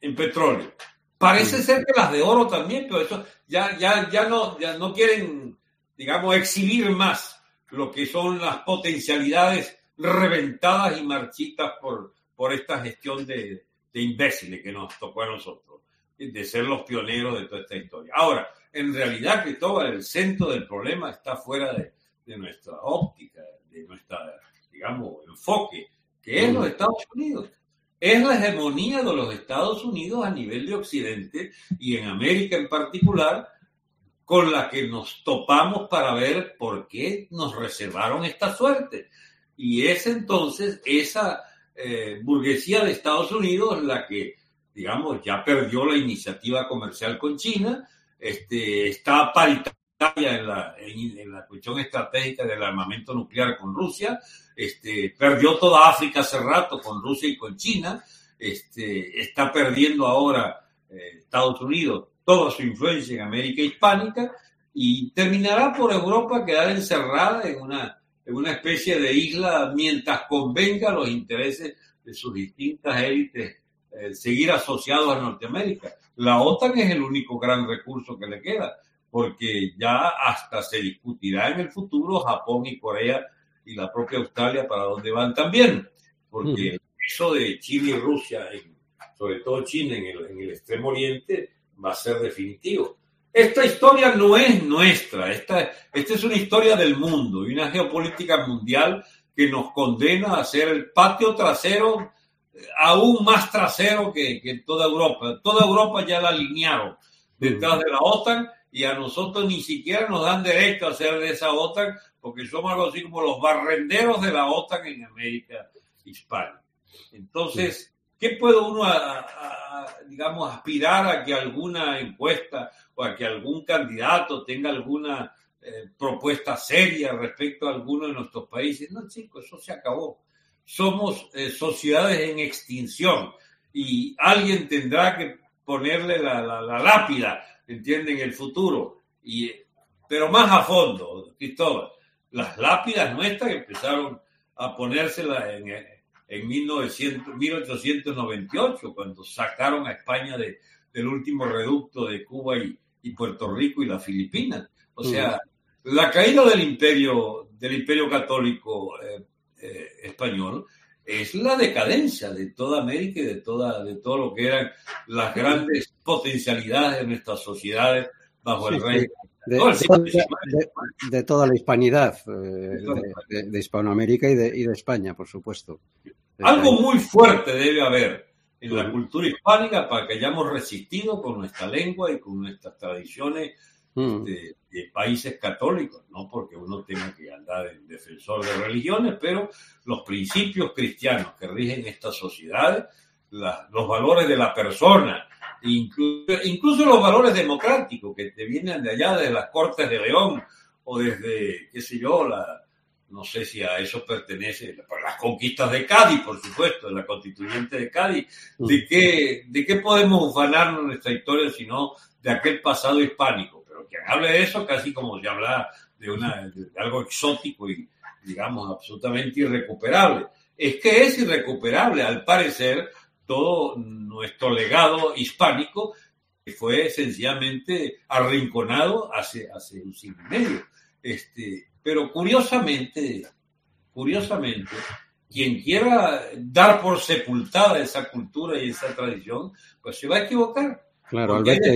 en petróleo. Parece ser que las de oro también, pero eso ya, ya, ya, no, ya no quieren, digamos, exhibir más lo que son las potencialidades reventadas y marchitas por, por esta gestión de, de imbéciles que nos tocó a nosotros, de ser los pioneros de toda esta historia. Ahora, en realidad, Cristóbal, el centro del problema está fuera de, de nuestra óptica, de nuestra, digamos, enfoque, que es los Estados Unidos es la hegemonía de los Estados Unidos a nivel de Occidente y en América en particular, con la que nos topamos para ver por qué nos reservaron esta suerte. Y es entonces esa eh, burguesía de Estados Unidos la que, digamos, ya perdió la iniciativa comercial con China, este, está paritaria en la, en la cuestión estratégica del armamento nuclear con Rusia, este, perdió toda África hace rato con Rusia y con China, este, está perdiendo ahora eh, Estados Unidos toda su influencia en América hispánica y terminará por Europa quedar encerrada en una, en una especie de isla mientras convenga los intereses de sus distintas élites eh, seguir asociados a Norteamérica. La OTAN es el único gran recurso que le queda, porque ya hasta se discutirá en el futuro Japón y Corea y la propia Australia para dónde van también, porque eso de China y Rusia, sobre todo China en el, en el extremo oriente, va a ser definitivo. Esta historia no es nuestra, esta, esta es una historia del mundo y una geopolítica mundial que nos condena a ser el patio trasero aún más trasero que, que toda Europa. Toda Europa ya la alinearon detrás de la OTAN y a nosotros ni siquiera nos dan derecho a ser de esa OTAN porque somos algo así como los barrenderos de la OTAN en América Hispana. Entonces, ¿qué puede uno, digamos, aspirar a que alguna encuesta o a que algún candidato tenga alguna eh, propuesta seria respecto a alguno de nuestros países? No, chicos, eso se acabó. Somos eh, sociedades en extinción y alguien tendrá que ponerle la, la lápida, ¿entienden? En el futuro. Y, pero más a fondo, Cristóbal las lápidas nuestras empezaron a ponérselas en, en 1900, 1898, cuando sacaron a España de, del último reducto de Cuba y, y, Puerto Rico y las Filipinas. O sea, la caída del imperio, del imperio católico eh, eh, español es la decadencia de toda América y de, toda, de todo lo que eran las grandes potencialidades de nuestras sociedades bajo el rey de, toda la hispanidad, eh, de, Hispanoamérica y, de, España, por supuesto. Algo muy fuerte debe haber en la cultura hispánica para que hayamos resistido con nuestra lengua y con nuestras tradiciones mm. de, países católicos, no porque uno tenga que andar en defensor de religiones, pero los principios cristianos que rigen estas sociedades, los valores de la persona, incluso, los valores democráticos que te vienen de allá, de las Cortes de León o desde, qué sé yo, la, no sé si a eso pertenece, las conquistas de Cádiz, por supuesto, la constituyente de Cádiz, ¿de qué, de qué podemos ufanarnos nuestra historia sino de aquel pasado hispánico? Pero quien hable de eso casi como si habla de, una, de algo exótico y, digamos, absolutamente irrecuperable. Es que es irrecuperable, al parecer, todo nuestro legado hispánico que fue sencillamente arrinconado hace, hace un siglo y medio. Este, pero curiosamente, curiosamente, quien quiera dar por sepultada esa cultura y esa tradición, pues se va a equivocar. Claro, ahí, está,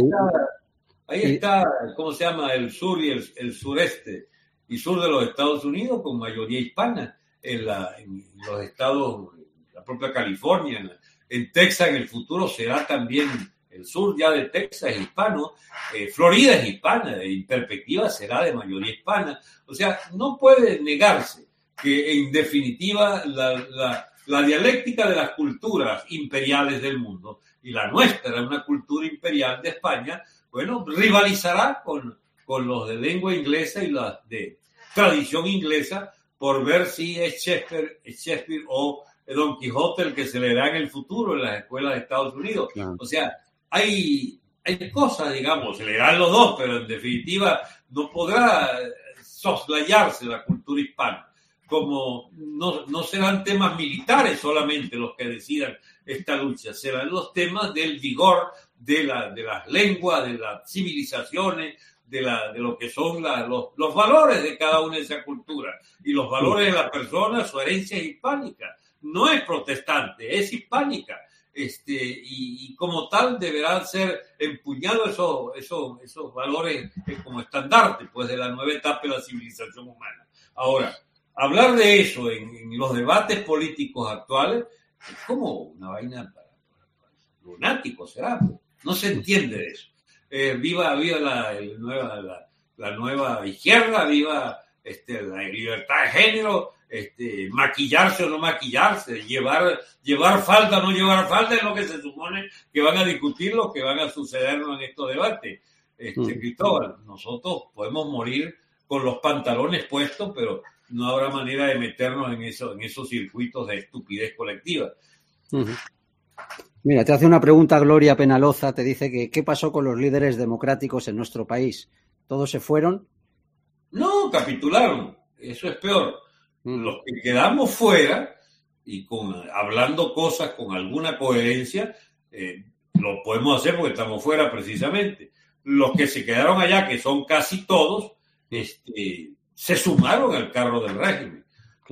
ahí está, ¿cómo se llama? El sur y el, el, sureste y sur de los Estados Unidos con mayoría hispana. En, la, en los estados, la propia California, en, en Texas en el futuro será también el sur ya de Texas es hispano, eh, Florida es hispana, en perspectiva será de mayoría hispana. O sea, no puede negarse que en definitiva la, la dialéctica de las culturas imperiales del mundo y la nuestra, una cultura imperial de España, bueno, rivalizará con, con los de lengua inglesa y las de tradición inglesa por ver si es Shakespeare, Shakespeare o Don Quijote el que se le da en el futuro en las escuelas de Estados Unidos. O sea, hay, hay cosas, digamos, se le dan los dos, pero en definitiva no podrá soslayarse la cultura hispana. Como no, no serán temas militares solamente los que decidan esta lucha, serán los temas del vigor de, la, de las lenguas, de las civilizaciones, de, la, de lo que son los, los, valores de cada una de esas culturas y los valores de la persona, su herencia hispánica. No es protestante, es hispánica. Este, y, como tal deberán ser empuñados esos, esos, esos valores como estandarte pues, de la nueva etapa de la civilización humana. Ahora, hablar de eso en, los debates políticos actuales es como una vaina para, lunático, será. No se entiende eso. Eh, viva, viva la, nueva, la, nueva izquierda, viva este, la libertad de género, este, maquillarse o no maquillarse, llevar, llevar falda o no llevar falda es lo que se supone que van a discutir lo que van a sucedernos en estos debates. Este, mm. Cristóbal, nosotros podemos morir con los pantalones puestos, pero no habrá manera de meternos en, eso, en esos circuitos de estupidez colectiva. Mira, te hace una pregunta Gloria Penaloza, te dice que ¿qué pasó con los líderes democráticos en nuestro país? ¿Todos se fueron? No, capitularon. Eso es peor. Los que quedamos fuera y con, hablando cosas con alguna coherencia, eh, lo podemos hacer porque estamos fuera precisamente. Los que se quedaron allá, que son casi todos, este, se sumaron al carro del régimen.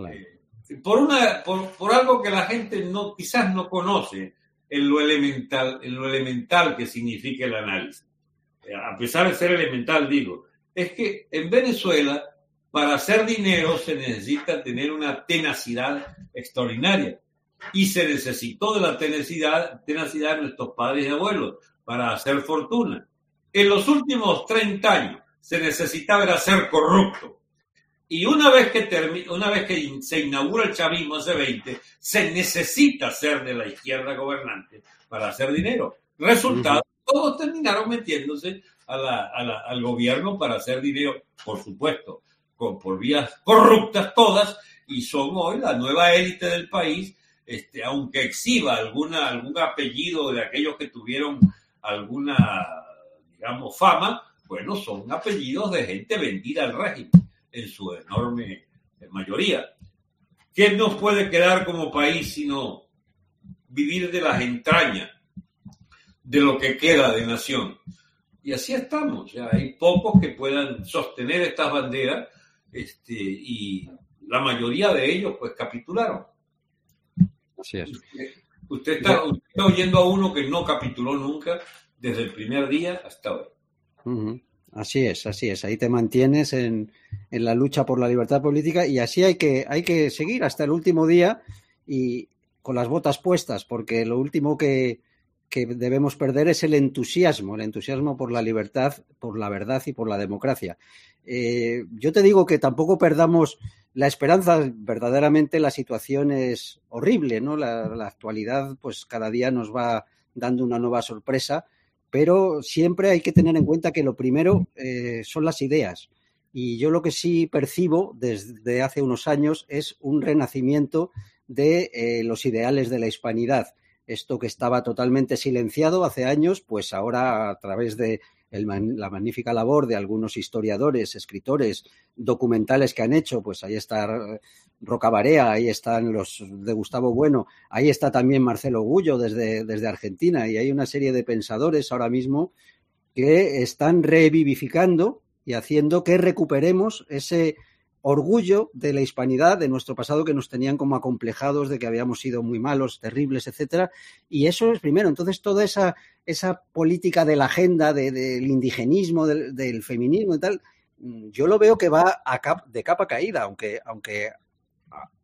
Eh, por, una, por, por, algo que la gente no, quizás no conoce en lo elemental, en lo elemental que significa el análisis. A pesar de ser elemental, digo, es que en Venezuela, para hacer dinero se necesita tener una tenacidad extraordinaria. Y se necesitó de la tenacidad, tenacidad de nuestros padres y abuelos para hacer fortuna. En los últimos 30 años se necesitaba ser corrupto y una vez que una vez que se inaugura el chavismo hace 20, se necesita ser de la izquierda gobernante para hacer dinero. Resultado, todos terminaron metiéndose al gobierno para hacer dinero, por supuesto, por vías corruptas todas, y son hoy la nueva élite del país, este, aunque exhiba alguna, algún apellido de aquellos que tuvieron alguna, digamos, fama, bueno, son apellidos de gente vendida al régimen en su enorme mayoría. ¿Qué nos puede quedar como país sino vivir de las entrañas de lo que queda de nación? Y así estamos. Ya hay pocos que puedan sostener estas banderas este, y la mayoría de ellos pues capitularon. Así es. Usted está, oyendo a uno que no capituló nunca desde el primer día hasta hoy. Así es, así es. Ahí te mantienes en, en, la lucha por la libertad política y así hay que, hay que seguir hasta el último día y con las botas puestas, porque lo último que, que debemos perder es el entusiasmo, el entusiasmo por la libertad, por la verdad y por la democracia. Eh, yo te digo que tampoco perdamos la esperanza, verdaderamente la situación es horrible, ¿no? La, actualidad, pues cada día nos va dando una nueva sorpresa pero siempre hay que tener en cuenta que lo primero eh, son las ideas. Y yo lo que sí percibo desde hace unos años es un renacimiento de eh, los ideales de la hispanidad. Esto que estaba totalmente silenciado hace años, pues ahora a través de la magnífica labor de algunos historiadores, escritores, documentales que han hecho, pues ahí está Roca Barea, ahí están los de Gustavo Bueno, ahí está también Marcelo Gullo desde, desde Argentina y hay una serie de pensadores ahora mismo que están revivificando y haciendo que recuperemos ese orgullo de la hispanidad, de nuestro pasado que nos tenían como acomplejados de que habíamos sido muy malos, terribles, etcétera. Y eso es primero. Entonces, toda esa, esa política de la agenda del indigenismo, del, feminismo y tal, mm, yo lo veo que va de capa caída, aunque, aunque,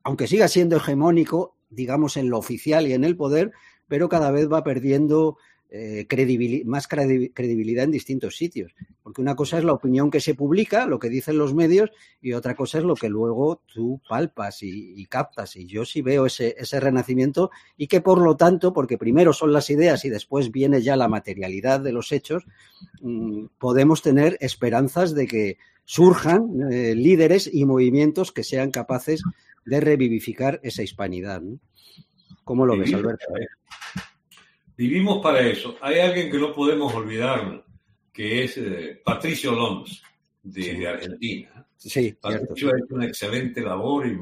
aunque siga siendo hegemónico, digamos, en lo oficial y en el poder, pero cada vez va perdiendo eh, más credibilidad en distintos sitios. Porque una cosa es la opinión que se publica, lo que dicen los medios, y otra cosa es lo que luego tú palpas y, captas. Y yo sí veo ese, ese, renacimiento y que por lo tanto, porque primero son las ideas y después viene ya la materialidad de los hechos, mm, podemos tener esperanzas de que surjan eh, líderes y movimientos que sean capaces de revivificar esa hispanidad. ¿Cómo lo ves, Alberto? Vivimos para eso. Hay alguien que no podemos olvidar, que es eh, Patricio Loms, de, Argentina. Sí, Patricio ha hecho una excelente labor y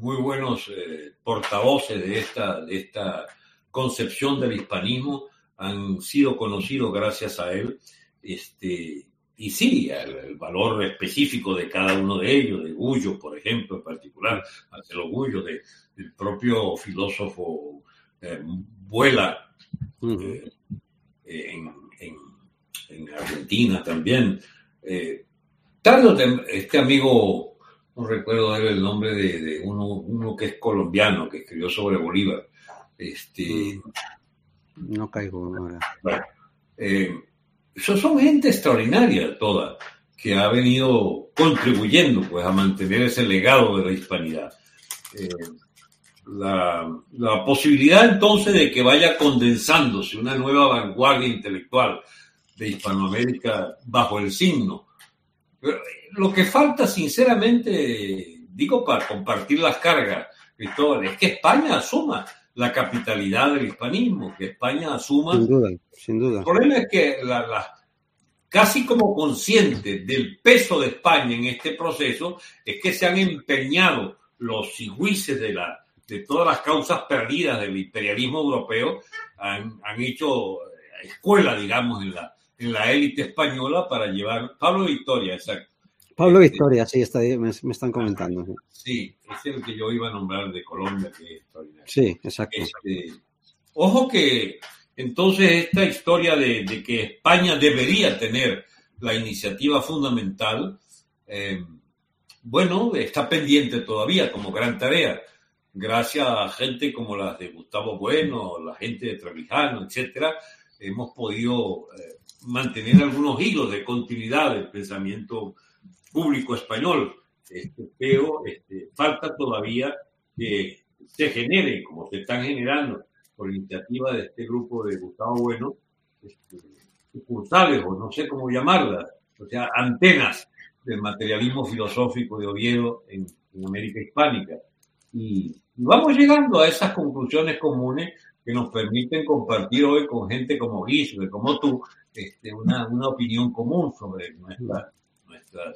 muy buenos eh, portavoces de esta, de esta concepción del hispanismo han sido conocidos gracias a él. Este, y sí, el, valor específico de cada uno de ellos, de Gullo, por ejemplo, en particular, Marcelo Gullo, de, del propio filósofo eh, vuela eh, en, Argentina también. Eh, este amigo, no recuerdo el nombre de, uno, que es colombiano, que escribió sobre Bolívar. Este, no caigo ahora. Bueno, eh, son gente extraordinaria toda, que ha venido contribuyendo pues, a mantener ese legado de la hispanidad la, posibilidad entonces de que vaya condensándose una nueva vanguardia intelectual de Hispanoamérica bajo el signo. Lo que falta, sinceramente, digo para compartir las cargas, Cristóbal, es que España asuma la capitalidad del hispanismo, que España asuma. Sin duda, sin duda. El problema es que la, casi como consciente del peso de España en este proceso, es que se han empeñado los sigüices de la, de todas las causas perdidas del imperialismo europeo, han, hecho escuela, digamos, en la, en la élite española para llevar. Pablo Victoria, exacto. Pablo este, Victoria, sí, está, me, me están comentando. Sí, es el que yo iba a nombrar de Colombia, que es Sí, exacto. Este, ojo que entonces esta historia de, que España debería tener la iniciativa fundamental, eh, bueno, está pendiente todavía como gran tarea gracias a gente como las de Gustavo Bueno, la gente de Trevijano, etcétera, hemos podido eh, mantener algunos hilos de continuidad del pensamiento público español. Este, pero este, falta todavía que se genere, como se están generando por iniciativa de este grupo de Gustavo Bueno, este, sucursales, o no sé cómo llamarlas, o sea, antenas del materialismo filosófico de Oviedo en, en América Hispánica. Y, vamos llegando a esas conclusiones comunes que nos permiten compartir hoy con gente como Guiso, como tú, este, una, una, opinión común sobre nuestras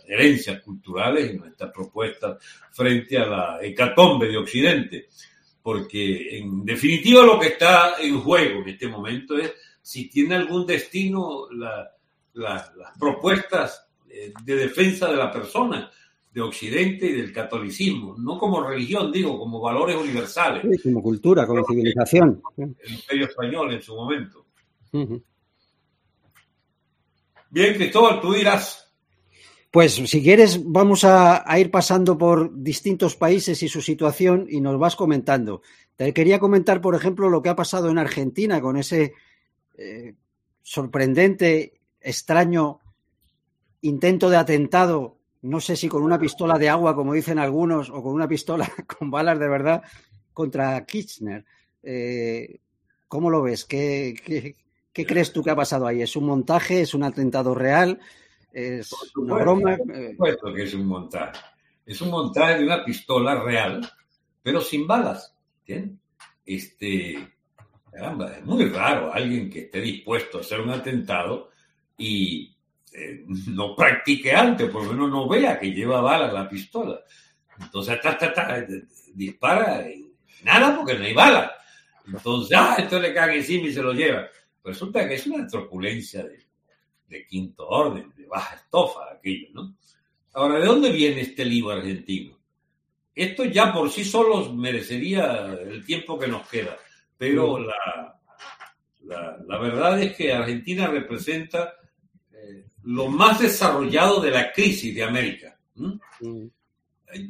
herencias culturales y nuestras propuestas frente a la hecatombe de Occidente. Porque en definitiva lo que está en juego en este momento es si tiene algún destino las propuestas eh, de defensa de la persona de Occidente y del catolicismo, no como religión, digo, como valores universales. como cultura, como civilización. El imperio español en su momento. Bien, Cristóbal, tú dirás. Pues si quieres, vamos a, ir pasando por distintos países y su situación y nos vas comentando. Te quería comentar, por ejemplo, lo que ha pasado en Argentina con ese eh, sorprendente, extraño intento de atentado no sé si con una pistola de agua, como dicen algunos, o con una pistola con balas de verdad contra Kirchner. Eh, ¿Cómo lo ves? ¿Qué, qué, crees tú que ha pasado ahí? ¿Es un montaje? ¿Es un atentado real? ¿Es una broma? Por supuesto que es un montaje. Es un montaje de una pistola real, pero sin balas. Este, caramba, es muy raro alguien que esté dispuesto a hacer un atentado y eh, no practique antes, por lo menos no vea que lleva bala la pistola. Entonces, dispara y nada porque no hay bala. Entonces, ah, esto le cae encima y se lo lleva. Resulta que es una truculencia de, quinto orden, de baja estofa, aquello, ¿no? Ahora, ¿de dónde viene este libro argentino? Esto ya por sí solo merecería el tiempo que nos queda, pero la, la, la verdad es que Argentina representa lo más desarrollado de la crisis de América. Mm.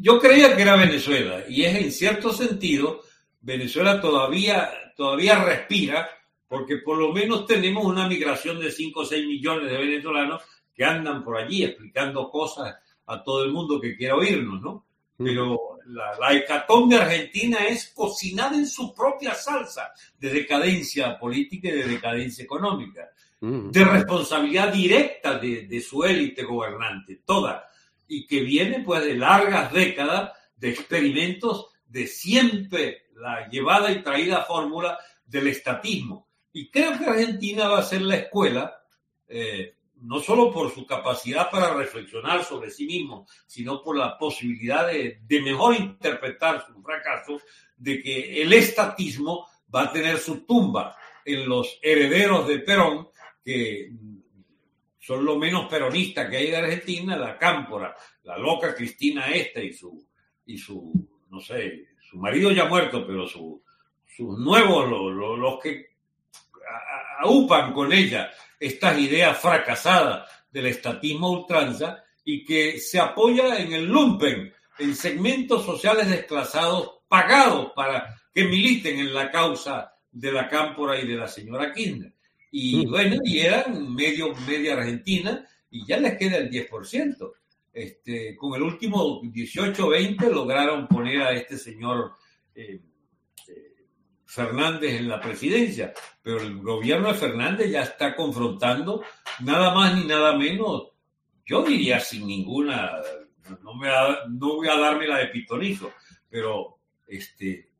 Yo creía que era Venezuela y es en cierto sentido, Venezuela todavía, todavía respira porque por lo menos tenemos una migración de 5 o 6 millones de venezolanos que andan por allí explicando cosas a todo el mundo que quiera oírnos, ¿no? Pero la, la hecatombe argentina es cocinada en su propia salsa de decadencia política y de decadencia económica, de responsabilidad directa de, su élite gobernante, toda, y que viene pues de largas décadas de experimentos de siempre la llevada y traída fórmula del estatismo. Y creo que Argentina va a ser la escuela, eh, no solo por su capacidad para reflexionar sobre sí mismo, sino por la posibilidad de, de mejor interpretar su fracaso, de que el estatismo va a tener su tumba en los herederos de Perón, que son lo menos peronistas que hay de Argentina, la cámpora, la loca Cristina esta y su, y su no sé, su marido ya muerto, pero su, sus nuevos, los, los que aupan con ella estas ideas fracasadas del estatismo ultranza y que se apoya en el lumpen, en segmentos sociales desclasados pagados para que militen en la causa de la cámpora y de la señora Kirchner. Y mm. bueno, y eran medio, media argentina y ya les queda el 10%. Este, con el último 18-20 lograron poner a este señor eh, eh, Fernández en la presidencia, pero el gobierno de Fernández ya está confrontando nada más ni nada menos, yo diría sin ninguna, no, me no voy a darme la de pitonizo, pero este,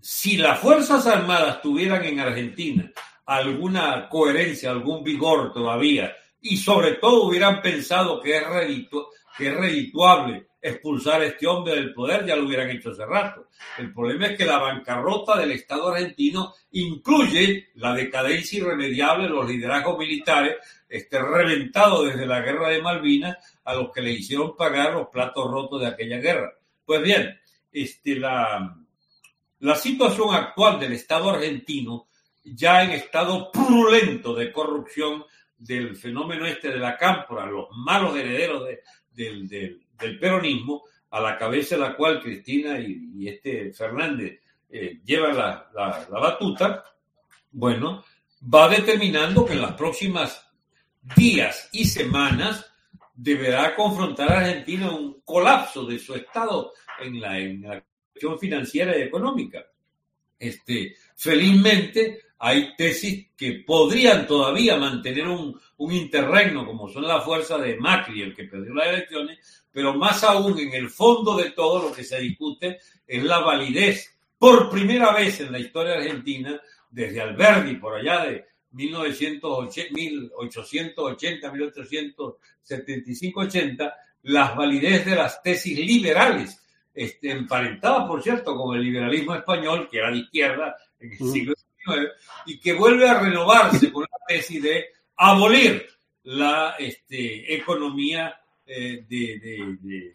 si las Fuerzas Armadas tuvieran en Argentina alguna coherencia, algún vigor todavía, y sobre todo hubieran pensado que es, redito, que es redituable expulsar a este hombre del poder, ya lo hubieran hecho hace rato. El problema es que la bancarrota del Estado argentino incluye la decadencia irremediable de los liderazgos militares, este, reventado desde la guerra de Malvinas, a los que le hicieron pagar los platos rotos de aquella guerra. Pues bien, este, la, la situación actual del Estado argentino, ya en estado purulento de corrupción, del fenómeno este de la cámpora, los malos herederos del, del, peronismo, a la cabeza de la cual Cristina y, este Fernández eh, llevan la, la, batuta, bueno, va determinando que en las próximas días y semanas deberá confrontar a Argentina un colapso de su estado en la, en la cuestión financiera y económica. Este, felizmente, hay tesis que podrían todavía mantener un, un interregno, como son las fuerzas de Macri, el que perdió las elecciones, pero más aún en el fondo de todo lo que se discute es la validez, por primera vez en la historia argentina, desde Alberdi, por allá de 1880, 1875, 80, las validez de las tesis liberales, este, emparentadas, por cierto, con el liberalismo español, que era de izquierda en el siglo y que vuelve a renovarse con la tesis de abolir la este, economía eh, de,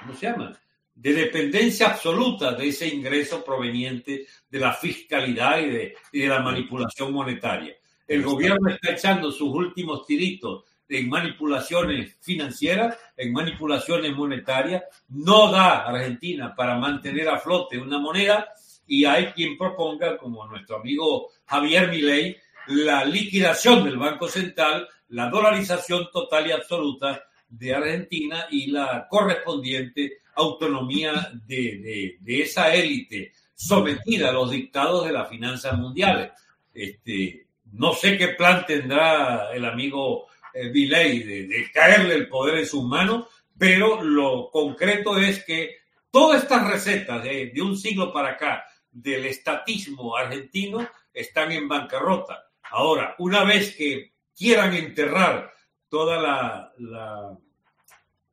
¿cómo se llama? De dependencia absoluta de ese ingreso proveniente de la fiscalidad y de, y de la manipulación monetaria. El gobierno está echando sus últimos tiritos en manipulaciones financieras, en manipulaciones monetarias, no da a Argentina para mantener a flote una moneda y hay quien proponga, como nuestro amigo Javier Milei, la liquidación del Banco Central, la dolarización total y absoluta de Argentina y la correspondiente autonomía de, esa élite sometida a los dictados de las finanzas mundiales. Este, no sé qué plan tendrá el amigo eh, Milei de, de caerle el poder en sus manos, pero lo concreto es que todas estas recetas de, de un siglo para acá, del estatismo argentino están en bancarrota. Ahora, una vez que quieran enterrar toda la,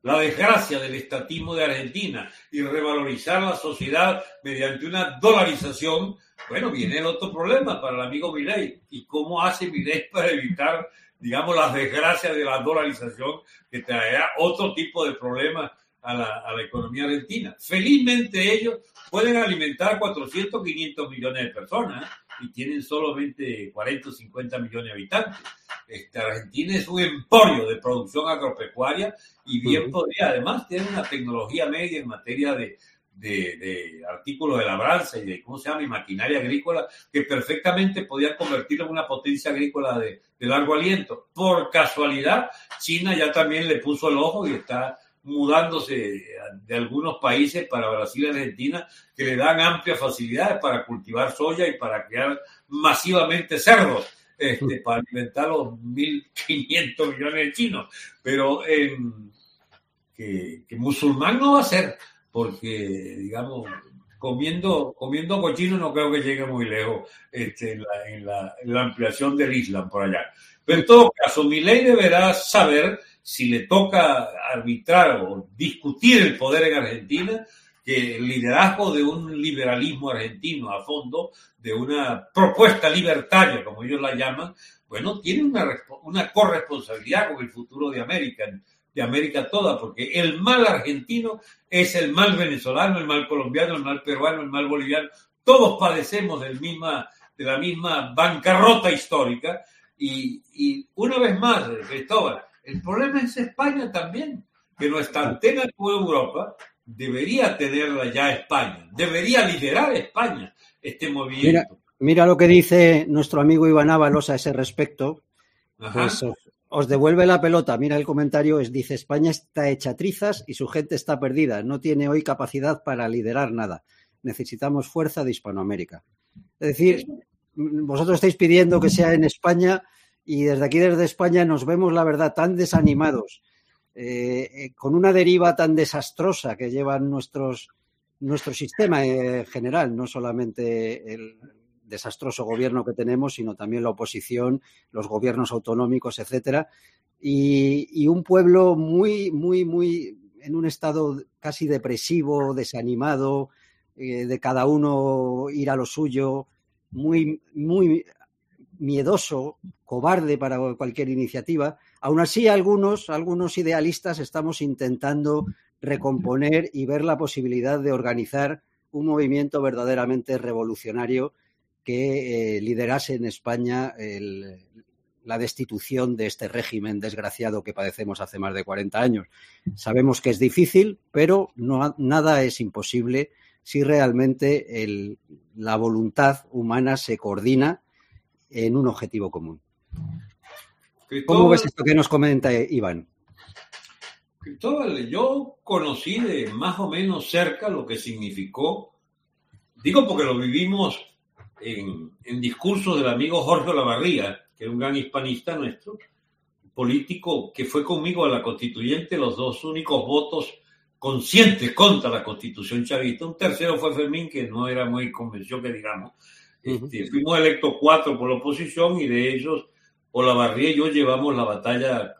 la, desgracia del estatismo de Argentina y revalorizar la sociedad mediante una dolarización, bueno, viene el otro problema para el amigo Milei. ¿Y cómo hace Milei para evitar, digamos, las desgracias de la dolarización que traerá otro tipo de problemas a la, a la economía argentina? Felizmente ellos pueden alimentar 400, 500 millones de personas y tienen solamente 40 o 50 millones de habitantes. Este, Argentina es un emporio de producción agropecuaria y bien podría además tener una tecnología media en materia de, de, artículos de labranza y de, ¿cómo se llama?, y maquinaria agrícola, que perfectamente podían convertirlo en una potencia agrícola de, de largo aliento. Por casualidad, China ya también le puso el ojo y está mudándose de algunos países para Brasil y Argentina que le dan amplias facilidades para cultivar soya y para crear masivamente cerdos este, para alimentar los 1.500 millones de chinos. Pero eh, que, musulmán no va a ser, porque, digamos, comiendo, comiendo cochino no creo que llegue muy lejos este, en, la, ampliación del Islam por allá. Pero en todo caso, mi ley deberá saber si le toca arbitrar o discutir el poder en Argentina, que el liderazgo de un liberalismo argentino a fondo, de una propuesta libertaria, como ellos la llaman, bueno, tiene una, una corresponsabilidad con el futuro de América de América toda, porque el mal argentino es el mal venezolano, el mal colombiano, el mal peruano, el mal boliviano. Todos padecemos del misma, de la misma bancarrota histórica. Y, y una vez más, Cristóbal, el problema es España también, que nuestra antena como Europa debería tenerla ya España, debería liderar España este movimiento. Mira, lo que dice nuestro amigo Iván Ábalos a ese respecto. Pues, os devuelve la pelota. Mira el comentario, es, dice, España está hecha trizas y su gente está perdida. No tiene hoy capacidad para liderar nada. Necesitamos fuerza de Hispanoamérica. Es decir, vosotros estáis pidiendo que sea en España y desde aquí, desde España, nos vemos, la verdad, tan desanimados, eh, eh, con una deriva tan desastrosa que llevan nuestro sistema en general, no solamente el, desastroso gobierno que tenemos, sino también la oposición, los gobiernos autonómicos, etcétera, y, un pueblo muy, muy, muy en un estado casi depresivo, desanimado, eh, de cada uno ir a lo suyo, muy, muy miedoso, cobarde para cualquier iniciativa. Aún así, algunos, algunos idealistas estamos intentando recomponer y ver la posibilidad de organizar un movimiento verdaderamente revolucionario que eh, liderase en España la destitución de este régimen desgraciado que padecemos hace más de 40 años. Sabemos que es difícil, pero nada es imposible si realmente la voluntad humana se coordina en un objetivo común. ¿Cómo ves esto que nos comenta Iván? Cristóbal, yo conocí de más o menos cerca lo que significó, digo porque lo vivimos en, en discursos del amigo Jorge Lavarría, que es un gran hispanista nuestro, político que fue conmigo a la constituyente, los dos únicos votos conscientes contra la constitución chavista. Un tercero fue Fermín, que no era muy convencido que digamos. Este, fuimos electos cuatro por la oposición y de ellos, Olavarría y yo llevamos la batalla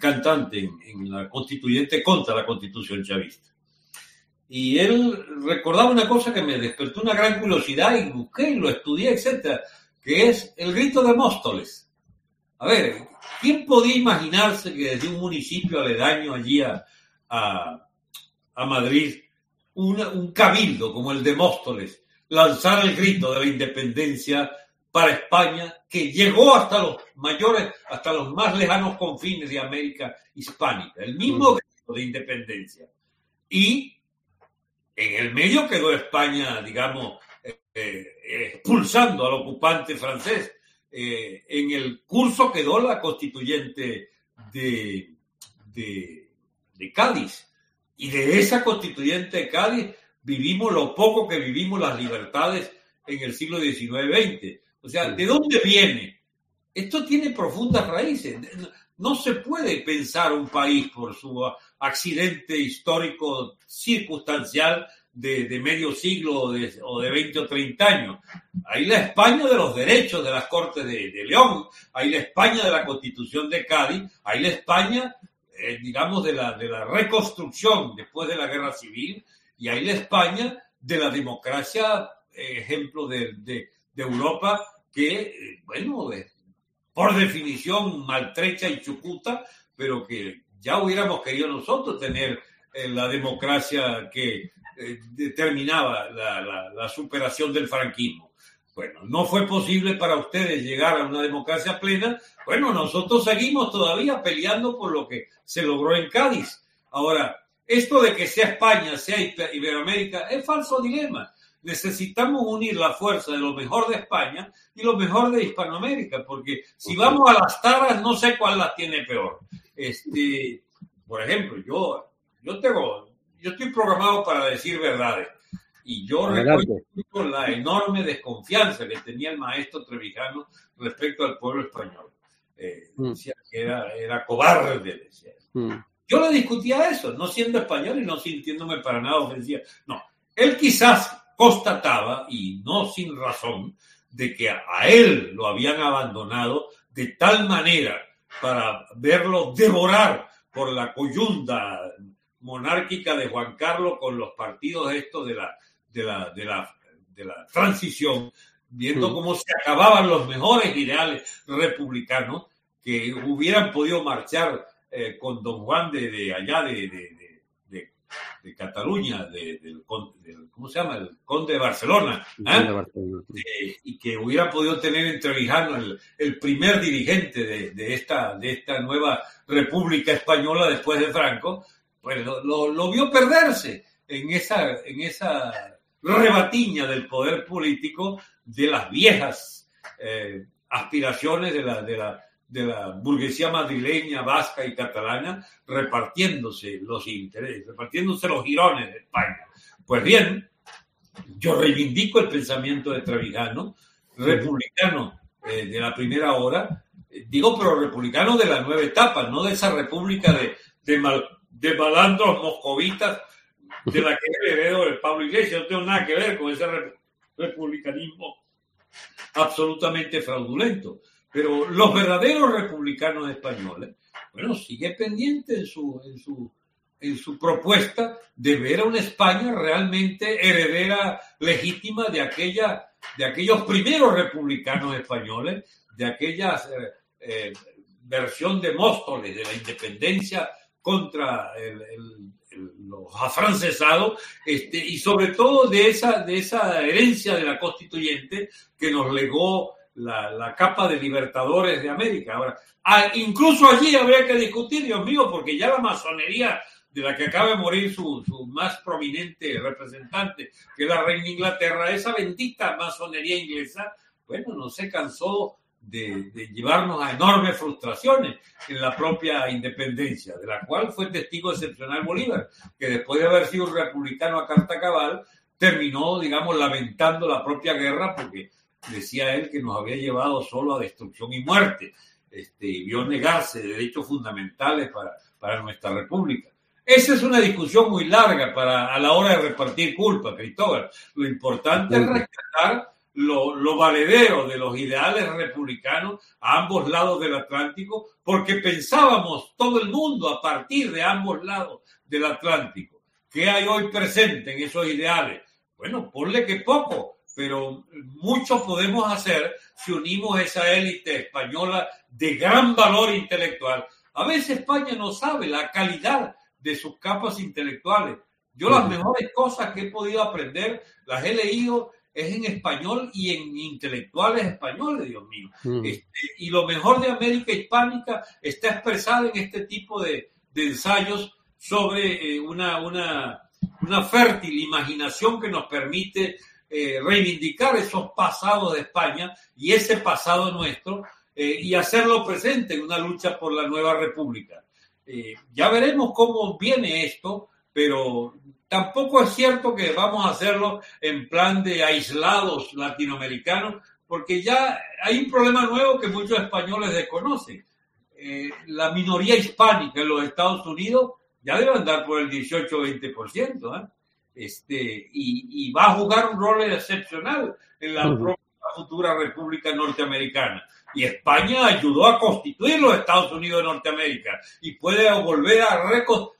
cantante en la constituyente contra la constitución chavista. Y él recordaba una cosa que me despertó una gran curiosidad y busqué y lo estudié, etcétera, que es el grito de Móstoles. A ver, ¿quién podía imaginarse que desde un municipio aledaño allí a, a, Madrid, un cabildo como el de Móstoles lanzara el grito de la independencia para España, que llegó hasta los mayores, hasta los más lejanos confines de América hispánica, el mismo grito de independencia. Y en el medio quedó España, digamos, eh, eh, expulsando al ocupante francés. Eh, en el curso quedó la constituyente de, de, de, Cádiz. Y de esa constituyente de Cádiz vivimos lo poco que vivimos las libertades en el siglo XIX-XX. O sea, ¿de dónde viene? Esto tiene profundas raíces. No se puede pensar un país por su accidente histórico circunstancial de, medio siglo o de, o de 20 o 30 años. Ahí la España de los derechos de las Cortes de, León, ahí la España de la Constitución de Cádiz, ahí la España, eh, digamos, de la, de la reconstrucción después de la Guerra Civil, y ahí la España de la democracia, ejemplo de, de, Europa, que, bueno, por definición maltrecha y chucuta, pero que ya hubiéramos querido nosotros tener eh, la democracia que eh, determinaba la, superación del franquismo. Bueno, no fue posible para ustedes llegar a una democracia plena. Bueno, nosotros seguimos todavía peleando por lo que se logró en Cádiz. Ahora, esto de que sea España, sea Iberoamérica, es falso dilema. Necesitamos unir la fuerza de lo mejor de España y lo mejor de Hispanoamérica, porque si vamos a las taras, no sé cuál las tiene peor. Este, por ejemplo, yo, yo tengo, yo estoy programado para decir verdades. Y yo recuerdo la enorme desconfianza que tenía el maestro Trevijano respecto al pueblo español. Eh, mm. decía que era, era cobarde, decía. Mm. Yo le discutía eso, no siendo español y no sintiéndome para nada ofensiva. No, él quizás constataba, y no sin razón, de que a él lo habían abandonado de tal manera para verlo devorar por la coyunda monárquica de Juan Carlos con los partidos estos de la, de la, de la, de la transición, viendo cómo se acababan los mejores ideales republicanos que hubieran podido marchar eh, con don Juan de, de allá de, de, de Cataluña, del, ¿cómo se llama? El conde de Barcelona, ¿eh? Eh, y que hubiera podido tener entre Trevijano el, el primer dirigente de, esta, de esta nueva República Española después de Franco, pues lo, lo, vio perderse en esa, en esa rebatiña del poder político de las viejas aspiraciones de la, de la de la burguesía madrileña, vasca y catalana, repartiéndose los intereses, repartiéndose los girones de España. Pues bien, yo reivindico el pensamiento de Trevijano, republicano eh, de la primera hora, eh, digo, pero republicano de la nueva etapa, no de esa república de, de, de malandros moscovitas de la que heredero del Pablo Iglesias. No tengo nada que ver con ese republicanismo absolutamente fraudulento. Pero los verdaderos republicanos españoles, bueno, sigue pendiente en su, en su, en su propuesta de ver a una España realmente heredera legítima de, aquella, de aquellos primeros republicanos españoles, de aquella eh, eh, versión de Móstoles de la independencia contra los afrancesados este, y sobre todo de esa, de esa herencia de la constituyente que nos legó la, capa de libertadores de América. Ahora, incluso allí habría que discutir, Dios mío, porque ya la masonería de la que acaba de morir su, más prominente representante, que es la reina Inglaterra, esa bendita masonería inglesa, bueno, no se cansó de, llevarnos a enormes frustraciones en la propia independencia, de la cual fue testigo excepcional Bolívar, que después de haber sido republicano a carta cabal, terminó, digamos, lamentando la propia guerra porque decía él que nos había llevado solo a destrucción y muerte, este, y vio negarse derechos fundamentales para, para nuestra república. Esa es una discusión muy larga para a la hora de repartir culpa, Cristóbal. Lo importante es rescatar lo, lo, valedero de los ideales republicanos a ambos lados del Atlántico, porque pensábamos todo el mundo a partir de ambos lados del Atlántico. ¿Qué hay hoy presente en esos ideales? Bueno, ponle que poco, pero mucho podemos hacer si unimos esa élite española de gran valor intelectual. A veces España no sabe la calidad de sus capas intelectuales. Yo las mejores cosas que he podido aprender las he leído es en español y en intelectuales españoles, Dios mío. Este, y lo mejor de América Hispánica está expresado en este tipo de, ensayos sobre eh, una, una, una fértil imaginación que nos permite eh, reivindicar esos pasados de España y ese pasado nuestro eh, y hacerlo presente en una lucha por la nueva república. Eh, ya veremos cómo viene esto, pero tampoco es cierto que vamos a hacerlo en plan de aislados latinoamericanos, porque ya hay un problema nuevo que muchos españoles desconocen. la minoría hispánica en los Estados Unidos ya debe andar por el 18-20%. ¿eh? Este, y, va a jugar un rol excepcional en la futura República Norteamericana. Y España ayudó a constituir los Estados Unidos de Norteamérica y puede volver a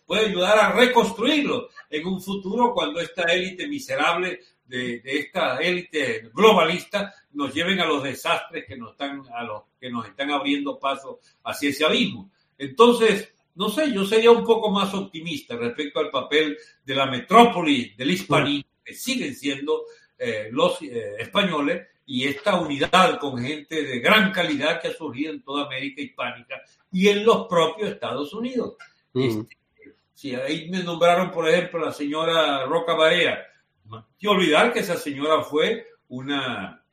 puede ayudar a reconstruirlo en un futuro cuando esta élite miserable de, esta élite globalista nos lleven a los desastres que nos están a los que nos están abriendo paso hacia ese abismo. Entonces, no sé, yo sería un poco más optimista respecto al papel de la metrópoli del hispanismo, que siguen siendo eh, los eh, españoles, y esta unidad con gente de gran calidad que ha surgido en toda América hispánica y en los propios Estados Unidos. Este, Si ahí me nombraron, por ejemplo, la señora Roca Barea. No hay que olvidar que esa señora fue una,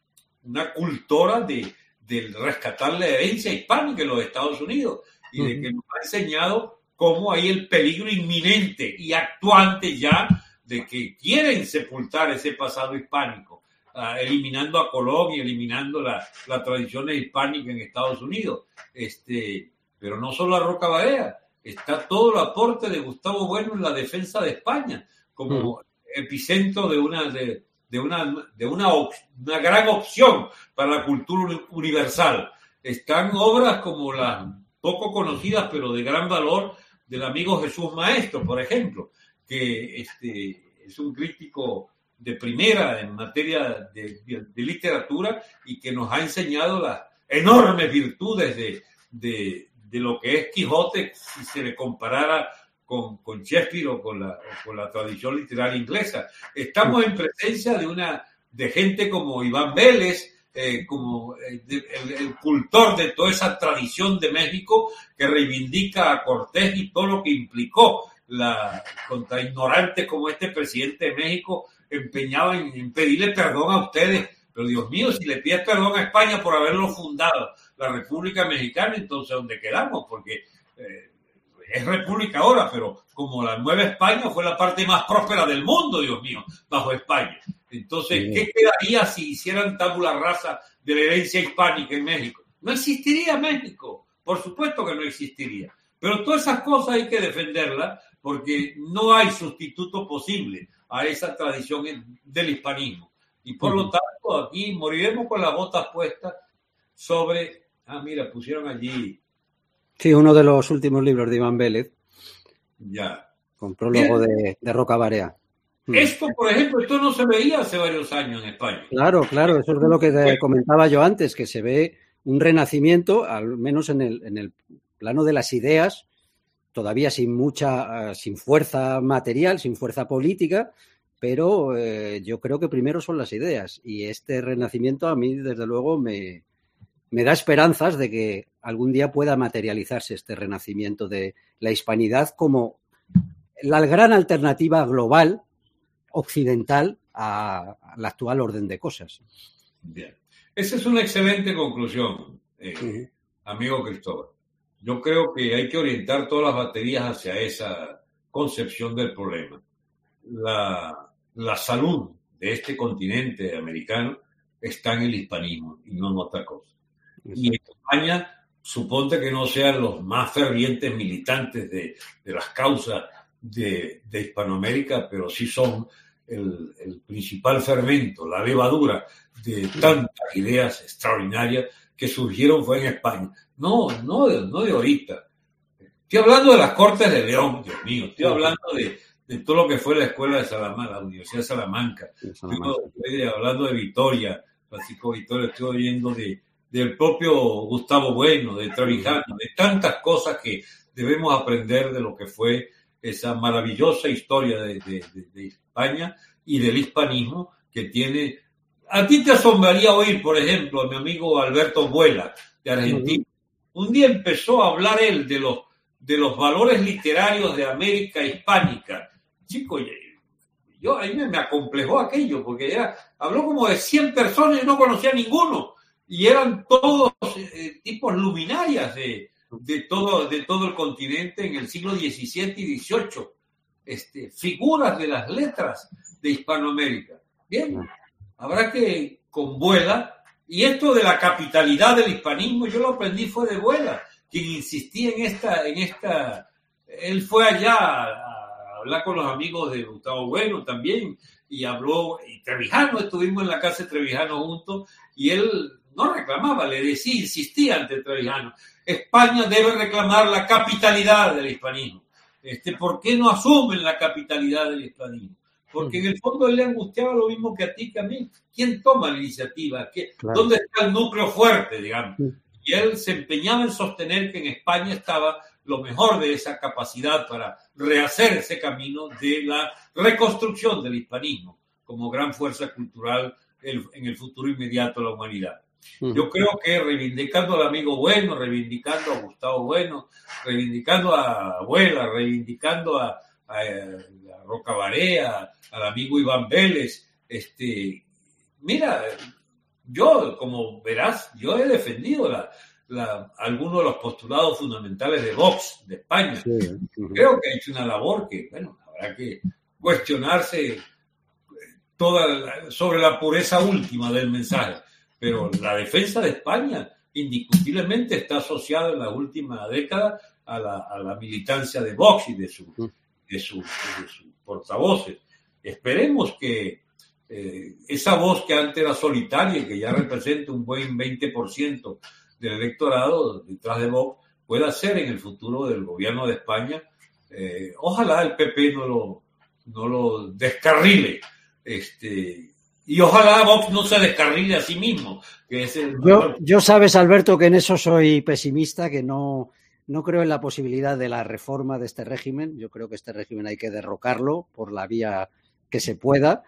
una cultora de, del rescatar la herencia hispánica en los Estados Unidos y de que nos ha enseñado cómo hay el peligro inminente y actuante ya de que quieren sepultar ese pasado hispánico, uh, eliminando a Colón y eliminando la, la tradición hispánica en Estados Unidos. Este, pero no solo a Roca Barea, está todo el aporte de Gustavo Bueno en la defensa de España, como epicentro de una, de, de una, de una, una gran opción para la cultura universal. Están obras como las poco conocidas, pero de gran valor, del amigo Jesús Maestro, por ejemplo, que este, es un crítico de primera en materia de, de, de literatura y que nos ha enseñado las enormes virtudes de, de, lo que es Quijote si se le comparara con, con Shakespeare o con, la, o con la tradición literaria inglesa. Estamos en presencia de, una, de gente como Iván Vélez, eh, como el, el, cultor de toda esa tradición de México que reivindica a Cortés y todo lo que implicó la contra ignorantes como este presidente de México empeñaba en, en, pedirle perdón a ustedes. Pero Dios mío, si le pides perdón a España por haberlo fundado, la República Mexicana, entonces ¿dónde quedamos? Porque eh, es república ahora, pero como la Nueva España fue la parte más próspera del mundo, Dios mío, bajo España. Entonces. ¿qué quedaría si hicieran tabula rasa de la herencia hispánica en México? No existiría México, por supuesto que no existiría. Pero todas esas cosas hay que defenderlas porque no hay sustituto posible a esa tradición del hispanismo. Y por uh -huh. lo tanto, aquí moriremos con las botas puestas sobre. Ah, mira, pusieron allí. Sí, uno de los últimos libros de Iván Vélez. Ya. Con prólogo de, de Roca Barea. Esto, por ejemplo, esto no se veía hace varios años en España. Claro, claro, eso es de lo que te comentaba yo antes, que se ve un renacimiento, al menos en el, en el plano de las ideas, todavía sin mucha, uh, sin fuerza material, sin fuerza política, pero eh, yo creo que primero son las ideas. Y este renacimiento a mí, desde luego, me, me da esperanzas de que algún día pueda materializarse este renacimiento de la hispanidad como la gran alternativa global occidental a, a la actual orden de cosas. Bien. Esa es una excelente conclusión, eh, uh -huh. amigo Cristóbal. Yo creo que hay que orientar todas las baterías hacia esa concepción del problema. La, la salud de este continente americano está en el hispanismo y no en otra cosa. Y en España, suponte que no sean los más fervientes militantes de, de las causas de, de, Hispanoamérica, pero sí son el, el, principal fermento, la levadura de tantas ideas extraordinarias que surgieron fue en España. No, no, no de ahorita. Estoy hablando de las Cortes de León, Dios mío. Estoy hablando de, de todo lo que fue la escuela de Salamanca, la Universidad de Salamanca. Salamanca. Estoy hablando de Vitoria, Francisco Vitoria, estoy oyendo de, del propio Gustavo Bueno, de Trevijano, de tantas cosas que debemos aprender de lo que fue esa maravillosa historia de, de, de España y del hispanismo que tiene. A ti te asombraría oír, por ejemplo, a mi amigo Alberto Vuela, de Argentina. Un día empezó a hablar él de los, de los valores literarios de América hispánica. Chico, yo a mí me, me acomplejó aquello, porque era, habló como de 100 personas y no conocía a ninguno. Y eran todos eh, tipos luminarias de, de, todo, de todo el continente en el siglo XVII y XVIII. Este, figuras de las letras de Hispanoamérica. Bien, habrá que con Vuela, y esto de la capitalidad del hispanismo, yo lo aprendí fue de Vuela, quien insistía en esta, en esta, él fue allá a hablar con los amigos de Gustavo Bueno también, y habló, y Trevijano, estuvimos en la casa de Trevijano juntos, y él no reclamaba, le decía, insistía ante Trevijano, España debe reclamar la capitalidad del hispanismo. Este, ¿Por qué no asumen la capitalidad del hispanismo? Porque en el fondo él le angustiaba lo mismo que a ti que a mí. ¿Quién toma la iniciativa? Claro. ¿Dónde está el núcleo fuerte, digamos? Y él se empeñaba en sostener que en España estaba lo mejor de esa capacidad para rehacer ese camino de la reconstrucción del hispanismo como gran fuerza cultural en el futuro inmediato de la humanidad. Yo creo que reivindicando al amigo Bueno, reivindicando a Gustavo Bueno, reivindicando a Abuela, reivindicando a, a, a Roca Barea, al amigo Iván Vélez, este, mira, yo, como verás, yo he defendido la, la, algunos de los postulados fundamentales de Vox, de España. Creo que ha hecho una labor que, bueno, habrá que cuestionarse toda sobre la pureza última del mensaje. Pero la defensa de España indiscutiblemente está asociada en la última década a la, a la militancia de Vox y de, su, de, su, de sus portavoces. Esperemos que eh, esa voz que antes era solitaria y que ya representa un buen 20% del electorado detrás de Vox, pueda ser en el futuro del gobierno de España. Eh, ojalá el PP no lo, no lo descarrile. Este, y ojalá Vox no se descarrile a sí mismo. Que es el... yo, yo sabes, Alberto, que en eso soy pesimista, que no, no creo en la posibilidad de la reforma de este régimen. Yo creo que este régimen hay que derrocarlo por la vía que se pueda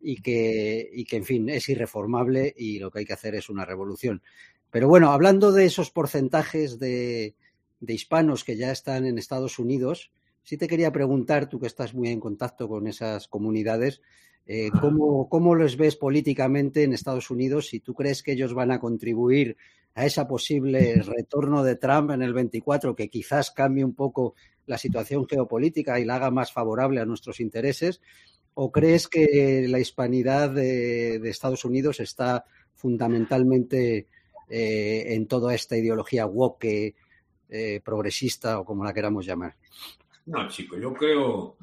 y que, y que, en fin, es irreformable y lo que hay que hacer es una revolución. Pero bueno, hablando de esos porcentajes de, de hispanos que ya están en Estados Unidos, sí te quería preguntar, tú que estás muy en contacto con esas comunidades, eh, ¿cómo, ¿cómo los ves políticamente en Estados Unidos? Si tú crees que ellos van a contribuir a ese posible retorno de Trump en el 24, que quizás cambie un poco la situación geopolítica y la haga más favorable a nuestros intereses, ¿O crees que la hispanidad de, Estados Unidos está fundamentalmente eh, en toda esta ideología woke, eh, progresista o como la queramos llamar? No, chico, yo creo,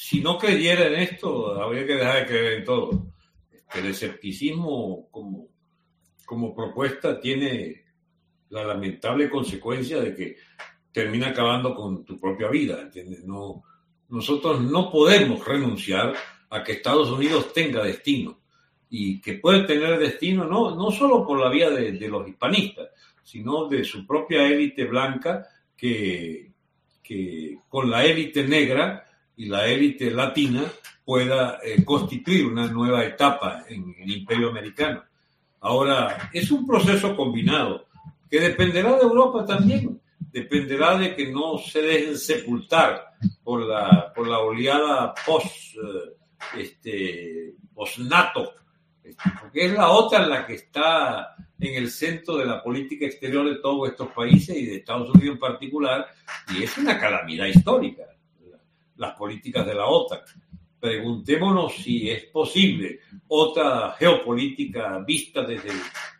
si no creyera en esto, habría que dejar de creer en todo. El escepticismo como, como propuesta tiene la lamentable consecuencia de que termina acabando con tu propia vida, ¿entiendes? No, nosotros no podemos renunciar a que Estados Unidos tenga destino y que puede tener destino no, no solo por la vía de, de los hispanistas, sino de su propia élite blanca que, que con la élite negra y la élite latina pueda eh, constituir una nueva etapa en el imperio americano. Ahora, es un proceso combinado que dependerá de Europa también. Dependerá de que no se dejen sepultar por la, por la oleada post, eh, este, post-NATO, este, porque es la otra la que está en el centro de la política exterior de todos estos países y de Estados Unidos en particular, y es una calamidad histórica, las políticas de la OTAN. Preguntémonos si es posible otra geopolítica vista desde,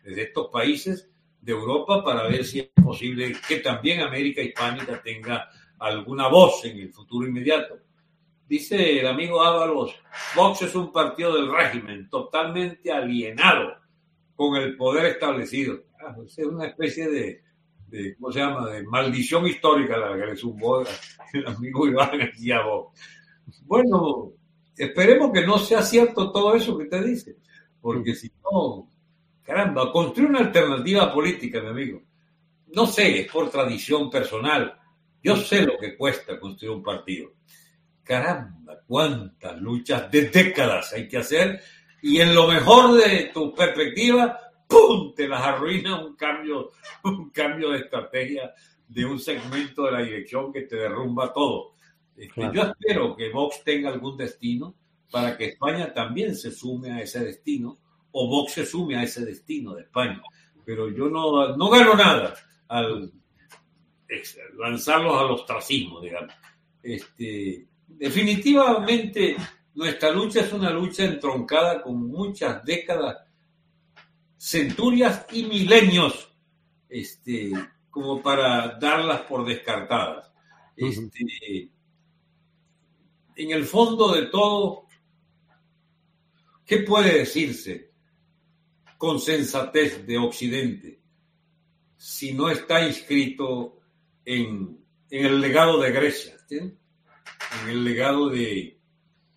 desde estos países de Europa para ver si es posible que también América Hispánica tenga alguna voz en el futuro inmediato. Dice el amigo Ábalos, Vox es un partido del régimen totalmente alienado con el poder establecido. Ah, es una especie de, ¿cómo se llama?, de maldición histórica la que le sumó el amigo Iván aquí a Vox. Bueno, esperemos que no sea cierto todo eso que te dice, porque si no, Caramba, construir una alternativa política, mi amigo. No sé, es por tradición personal. Yo sé lo que cuesta construir un partido. Caramba, cuántas luchas de décadas hay que hacer y en lo mejor de tu perspectiva, ¡pum! te las arruina un cambio, un cambio de estrategia de un segmento de la dirección que te derrumba todo. Este, claro. Yo espero que Vox tenga algún destino para que España también se sume a ese destino o Vox se sume a ese destino de España. Pero yo no, no gano nada al lanzarlos al ostracismo, digamos. Este, definitivamente nuestra lucha es una lucha entroncada con muchas décadas, centurias y milenios, este, como para darlas por descartadas. Este, en el fondo de todo, ¿qué puede decirse? con sensatez de Occidente si no está inscrito en, en el legado de Grecia, ¿sí? en el legado de,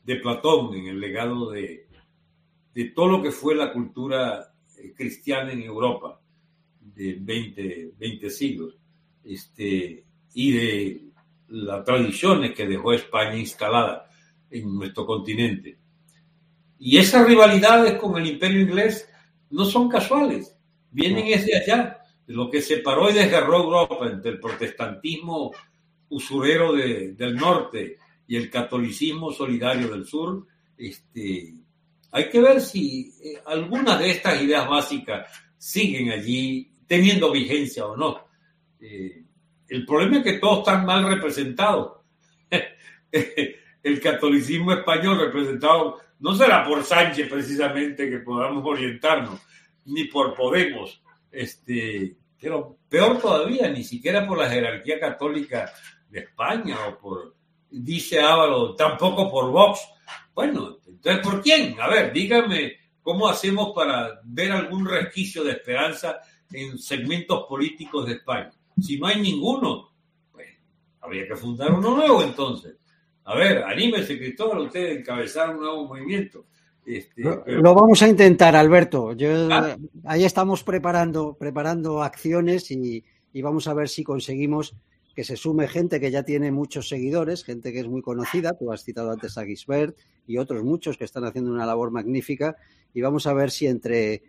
de, Platón, en el legado de, de, todo lo que fue la cultura cristiana en Europa de 20, 20 siglos este, y de las tradiciones que dejó España instalada en nuestro continente. Y esas rivalidades con el imperio inglés no son casuales. vienen es de allá, de lo que separó y desgarró Europa entre el protestantismo usurero del norte y el catolicismo solidario del sur. Este, hay que ver si eh, algunas de estas ideas básicas siguen allí teniendo vigencia o no. Eh, el problema es que todos están mal representados. el catolicismo español representado no será por Sánchez precisamente que podamos orientarnos, ni por Podemos, este, pero peor todavía, ni siquiera por la jerarquía católica de España o por, dice Ávalo, tampoco por Vox. Bueno, entonces, ¿por quién? A ver, dígame cómo hacemos para ver algún resquicio de esperanza en segmentos políticos de España. Si no hay ninguno, pues habría que fundar uno nuevo entonces. A ver, anímese, Cristóbal, usted encabezar un nuevo movimiento. Este, lo, vamos a intentar, Alberto. Ah. Ahí estamos preparando, preparando acciones y, vamos a ver si conseguimos que se sume gente que ya tiene muchos seguidores, gente que es muy conocida. Tú has citado antes a Gisbert y otros muchos que están haciendo una labor magnífica. Y vamos a ver si entre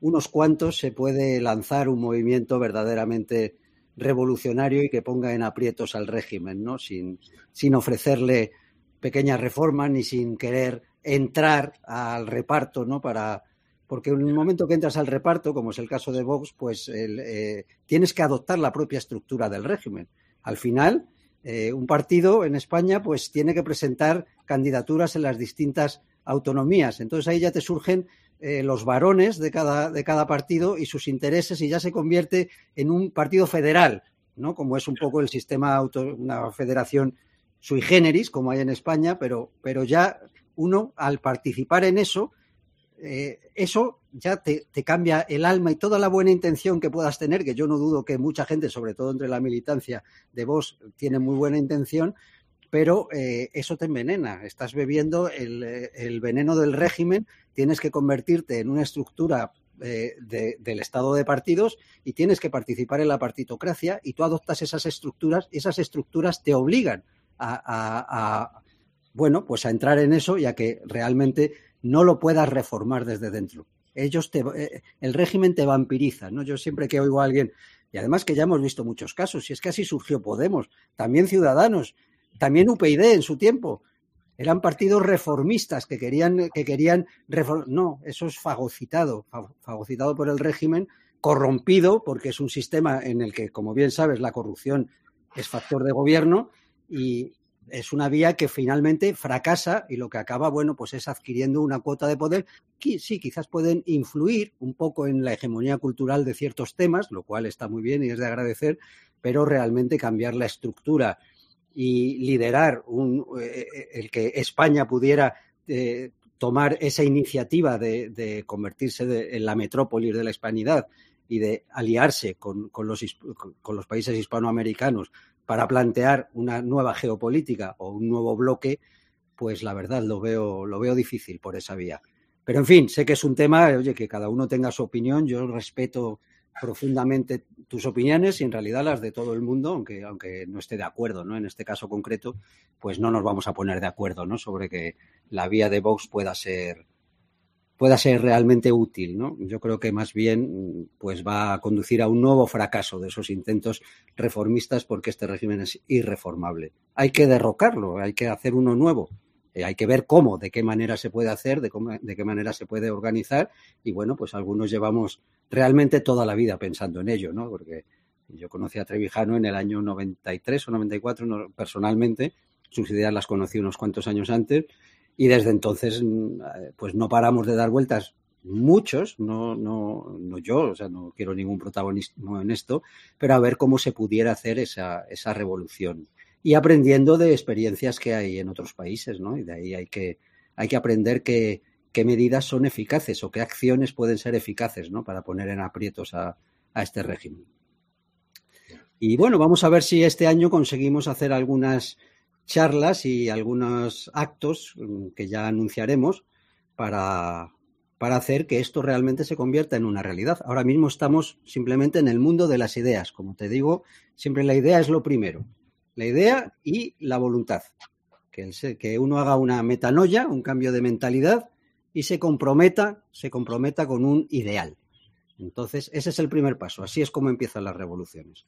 unos cuantos se puede lanzar un movimiento verdaderamente revolucionario y que ponga en aprietos al régimen, ¿no? Sin, sin ofrecerle pequeñas reformas ni sin querer entrar al reparto, ¿no? Para, porque en el momento que entras al reparto, como es el caso de Vox, pues eh, tienes que adoptar la propia estructura del régimen. Al final, eh, un partido en España, pues tiene que presentar candidaturas en las distintas autonomías. Entonces ahí ya te surgen eh, los varones de cada, de cada partido y sus intereses y ya se convierte en un partido federal, ¿no? Como es un poco el sistema, auto, una federación sui generis, como hay en España, pero, pero ya uno, al participar en eso, eh, eso ya te, cambia el alma y toda la buena intención que puedas tener, que yo no dudo que mucha gente, sobre todo entre la militancia de vos, tiene muy buena intención, pero eh, eso te envenena. Estás bebiendo el, veneno del régimen, tienes que convertirte en una estructura eh, del estado de partidos y tienes que participar en la partitocracia y tú adoptas esas estructuras y esas estructuras te obligan a, bueno, pues a entrar en eso ya que realmente no lo puedas reformar desde dentro. Ellos te, eh, el régimen te vampiriza, ¿no? Yo siempre que oigo a alguien, y además que ya hemos visto muchos casos, y es que así surgió Podemos, también Ciudadanos, también UPyD en su tiempo. Eran partidos reformistas que querían, que querían no, eso es fagocitado, fagocitado por el régimen, corrompido, porque es un sistema en el que, como bien sabes, la corrupción es factor de gobierno y es una vía que finalmente fracasa y lo que acaba, bueno, pues es adquiriendo una cuota de poder que sí, quizás pueden influir un poco en la hegemonía cultural de ciertos temas, lo cual está muy bien y es de agradecer, pero realmente cambiar la estructura y liderar eh, eh, el que España pudiera eh, tomar esa iniciativa de, convertirse en la metrópoli de la hispanidad y de aliarse con, los, con los países hispanoamericanos para plantear una nueva geopolítica o un nuevo bloque, pues la verdad lo veo, lo veo difícil por esa vía. Pero en fin, sé que es un tema, oye, que cada uno tenga su opinión, yo respeto profundamente tus opiniones y en realidad las de todo el mundo, aunque, aunque no esté de acuerdo, ¿no? En este caso concreto, pues no nos vamos a poner de acuerdo, ¿no? Sobre que la vía de Vox pueda ser pueda ser realmente útil, ¿no? Yo creo que más bien pues va a conducir a un nuevo fracaso de esos intentos reformistas porque este régimen es irreformable. Hay que derrocarlo, hay que hacer uno nuevo. Eh, hay que ver cómo, de qué manera se puede hacer, de, cómo, de qué manera se puede organizar y bueno, pues algunos llevamos realmente toda la vida pensando en ello, ¿no? Porque yo conocí a Trevijano en el año 93 o 94 personalmente, sus ideas las conocí unos cuantos años antes y desde entonces mm, pues no paramos de dar vueltas muchos, no, no, no yo, o sea, no quiero ningún protagonismo en esto, pero a ver cómo se pudiera hacer esa, esa revolución y aprendiendo de experiencias que hay en otros países, ¿no? Y de ahí hay que, hay que aprender que, qué medidas son eficaces o qué acciones pueden ser eficaces ¿no? para poner en aprietos a, este régimen. Y bueno, vamos a ver si este año conseguimos hacer algunas charlas y algunos actos mm, que ya anunciaremos para, para hacer que esto realmente se convierta en una realidad. Ahora mismo estamos simplemente en el mundo de las ideas. Como te digo, siempre la idea es lo primero. La idea y la voluntad. Que, que uno haga una metanoia, un cambio de mentalidad y se comprometa, se comprometa con un ideal. Entonces, ese es el primer paso. Así es como empiezan las revoluciones.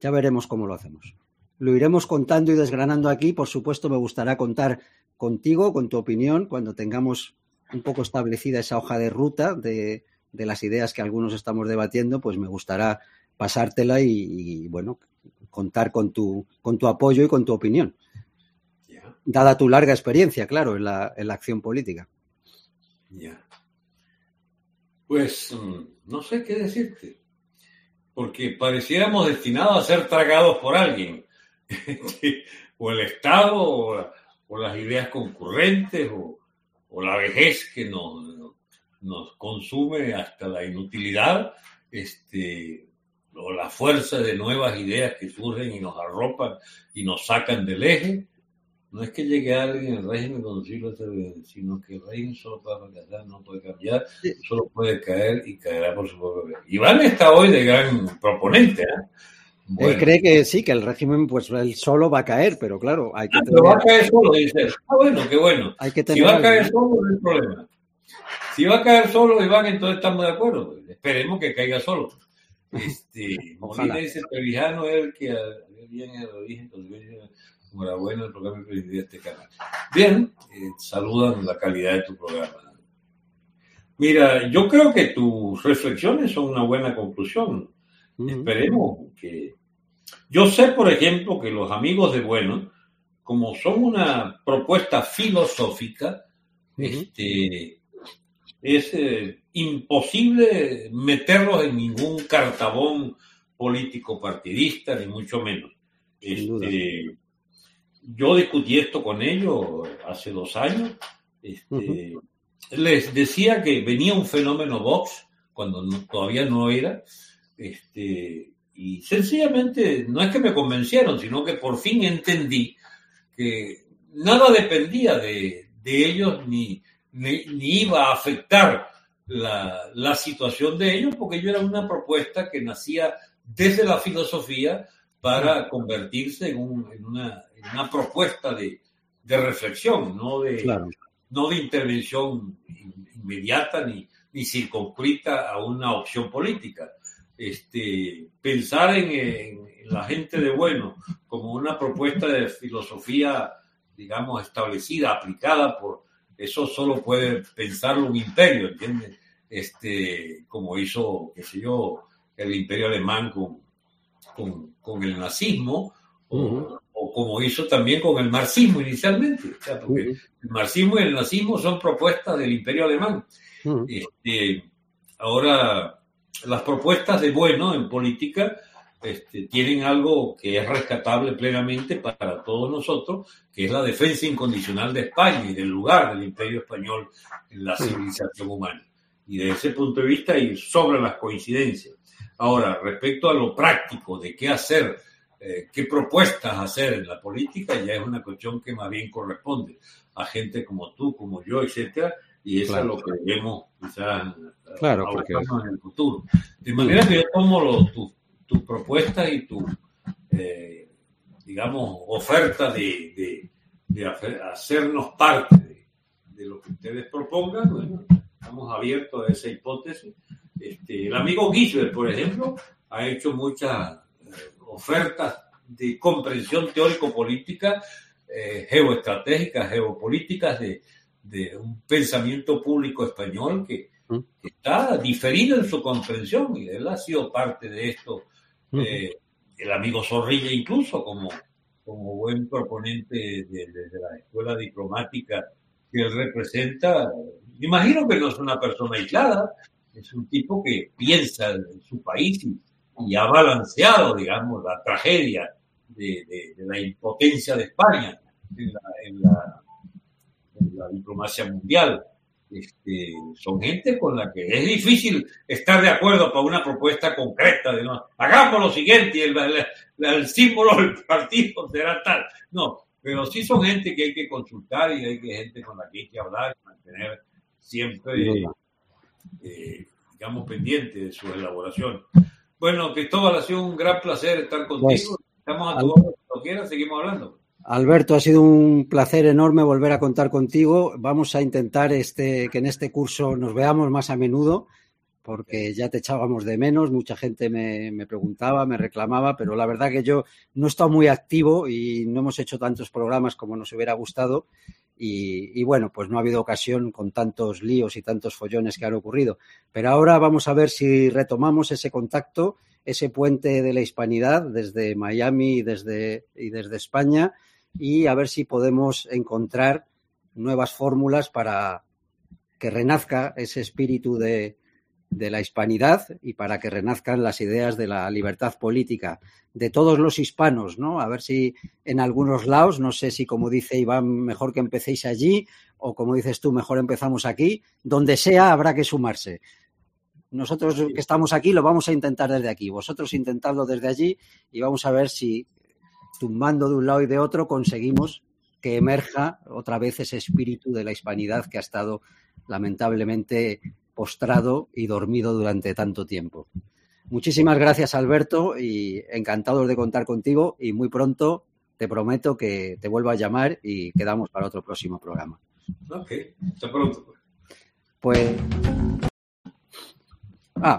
Ya veremos cómo lo hacemos. Lo iremos contando y desgranando aquí. Por supuesto, me gustará contar contigo, con tu opinión, cuando tengamos un poco establecida esa hoja de ruta de, de las ideas que algunos estamos debatiendo, pues me gustará pasártela y, y bueno, contar con tu, con tu apoyo y con tu opinión. Dada tu larga experiencia, claro, en la, en la acción política. ya. Pues mm, no sé qué decirte, porque pareciéramos destinados a ser tragados por alguien, o el Estado, o, la- o las ideas concurrentes, o, o la vejez que nos, nos consume hasta la inutilidad, este, o la fuerza de nuevas ideas que surgen y nos arropan y nos sacan del eje. No es que llegue alguien en el régimen con sino que el régimen solo puede fracasar, no puede cambiar, solo puede caer y caerá por su propio peso. Iván está hoy de gran proponente. ¿eh? Él cree que sí, que el régimen, pues él solo va a caer, pero claro, hay que ah, pero va a tener, caer solo. Ah, bueno, qué bueno. hay que Si va a caer solo, no hay problema. Si va a caer solo, Iván, entonces estamos de acuerdo. Esperemos que caiga solo. Este, Ojalá. Molina dice, Trevijano es el que había bien en el origen, entonces, enhorabuena el programa que presidió este canal. Bien, eh, saludan la calidad de tu programa. Mira, yo creo que tus reflexiones son una buena conclusión. Esperemos que... Yo sé, por ejemplo, que los amigos de Bueno, como son una propuesta filosófica, este, es eh, imposible meterlos en ningún cartabón político partidista, ni mucho menos. Este, yo discutí esto con ellos hace dos años. Este, Les decía que venía un fenómeno Vox, cuando no- todavía no era, este, y sencillamente no es que me convencieron, sino que por fin entendí que nada dependía de, de ellos ni, ni, ni iba a afectar la, la situación de ellos, porque yo era una propuesta que nacía desde la filosofía para convertirse en, un- en una, en una propuesta de, de reflexión, no de, Claro. no de intervención in- inmediata ni, ni circunscrita a una opción política. Este, pensar en, en- en la gente de bueno como una propuesta de filosofía, digamos, establecida, aplicada por eso solo puede pensarlo un imperio, ¿entiendes? Este, como hizo, qué sé yo, el imperio alemán con, con, con el nazismo, o, Ujú. o como hizo también con el marxismo inicialmente. O sea, porque Ujú. el marxismo y el nazismo son propuestas del imperio alemán. Ujú. Este, ahora, las propuestas de bueno en política este, tienen algo que es rescatable plenamente para todos nosotros, que es la defensa incondicional de España y del lugar del imperio español en la civilización humana. Y desde ese punto de vista y sobre las coincidencias. Ahora, respecto a lo práctico de qué hacer, eh, qué propuestas hacer en la política, ya es una cuestión que más bien corresponde a gente como tú, como yo, etcétera, y eso Claro. es lo que debemos quizás Claro, porque- en el futuro. De manera que yo tomo tus tus propuestas y tu, eh, digamos, oferta de, de- de hacer- hacernos parte de, de lo que ustedes propongan. Bueno, estamos abiertos a esa hipótesis. Este, el amigo Gisbert, por ejemplo, ha hecho muchas eh, ofertas de comprensión teórico-política, eh, geoestratégicas, geopolíticas de, de un pensamiento público español que, Mm. que está diferido en su comprensión y él ha sido parte de esto. Eh, el amigo Zorrilla incluso como, como buen proponente de, de- de la escuela diplomática que él representa, imagino que no es una persona aislada, es un tipo que piensa en su país y, y ha balanceado, digamos, la tragedia de, de- de la impotencia de España en la, en la- en la diplomacia mundial. Este, son gente con la que es difícil estar de acuerdo para una propuesta concreta de no, hagamos lo siguiente y el, el- el símbolo del partido será tal. No, pero sí son gente que hay que consultar y hay que gente con la que hay que hablar y mantener siempre, eh, digamos, pendiente de su elaboración. Bueno, Cristóbal, ha sido un gran placer estar contigo. Pues, Estamos a tu orden, cuando quieras, seguimos hablando. Alberto, ha sido un placer enorme volver a contar contigo. Vamos a intentar este, que en este curso nos veamos más a menudo, porque ya te echábamos de menos, mucha gente me, me, preguntaba, me reclamaba, pero la verdad que yo no he estado muy activo y no hemos hecho tantos programas como nos hubiera gustado y, y, bueno, pues no ha habido ocasión con tantos líos y tantos follones que han ocurrido. Pero ahora vamos a ver si retomamos ese contacto, ese puente de la hispanidad desde Miami y desde, y desde España y a ver si podemos encontrar nuevas fórmulas para que renazca ese espíritu de, de la hispanidad y para que renazcan las ideas de la libertad política de todos los hispanos, ¿no? A ver si en algunos lados, no sé si como dice Iván, mejor que empecéis allí o como dices tú, mejor empezamos aquí, donde sea habrá que sumarse. Nosotros que estamos aquí lo vamos a intentar desde aquí, vosotros intentadlo desde allí y vamos a ver si tumbando de un lado y de otro conseguimos que emerja otra vez ese espíritu de la hispanidad que ha estado lamentablemente postrado y dormido durante tanto tiempo. Muchísimas gracias, Alberto, y encantado de contar contigo. Y muy pronto te prometo que te vuelvo a llamar y quedamos para otro próximo programa. Ok, hasta pronto. Pues. Ah.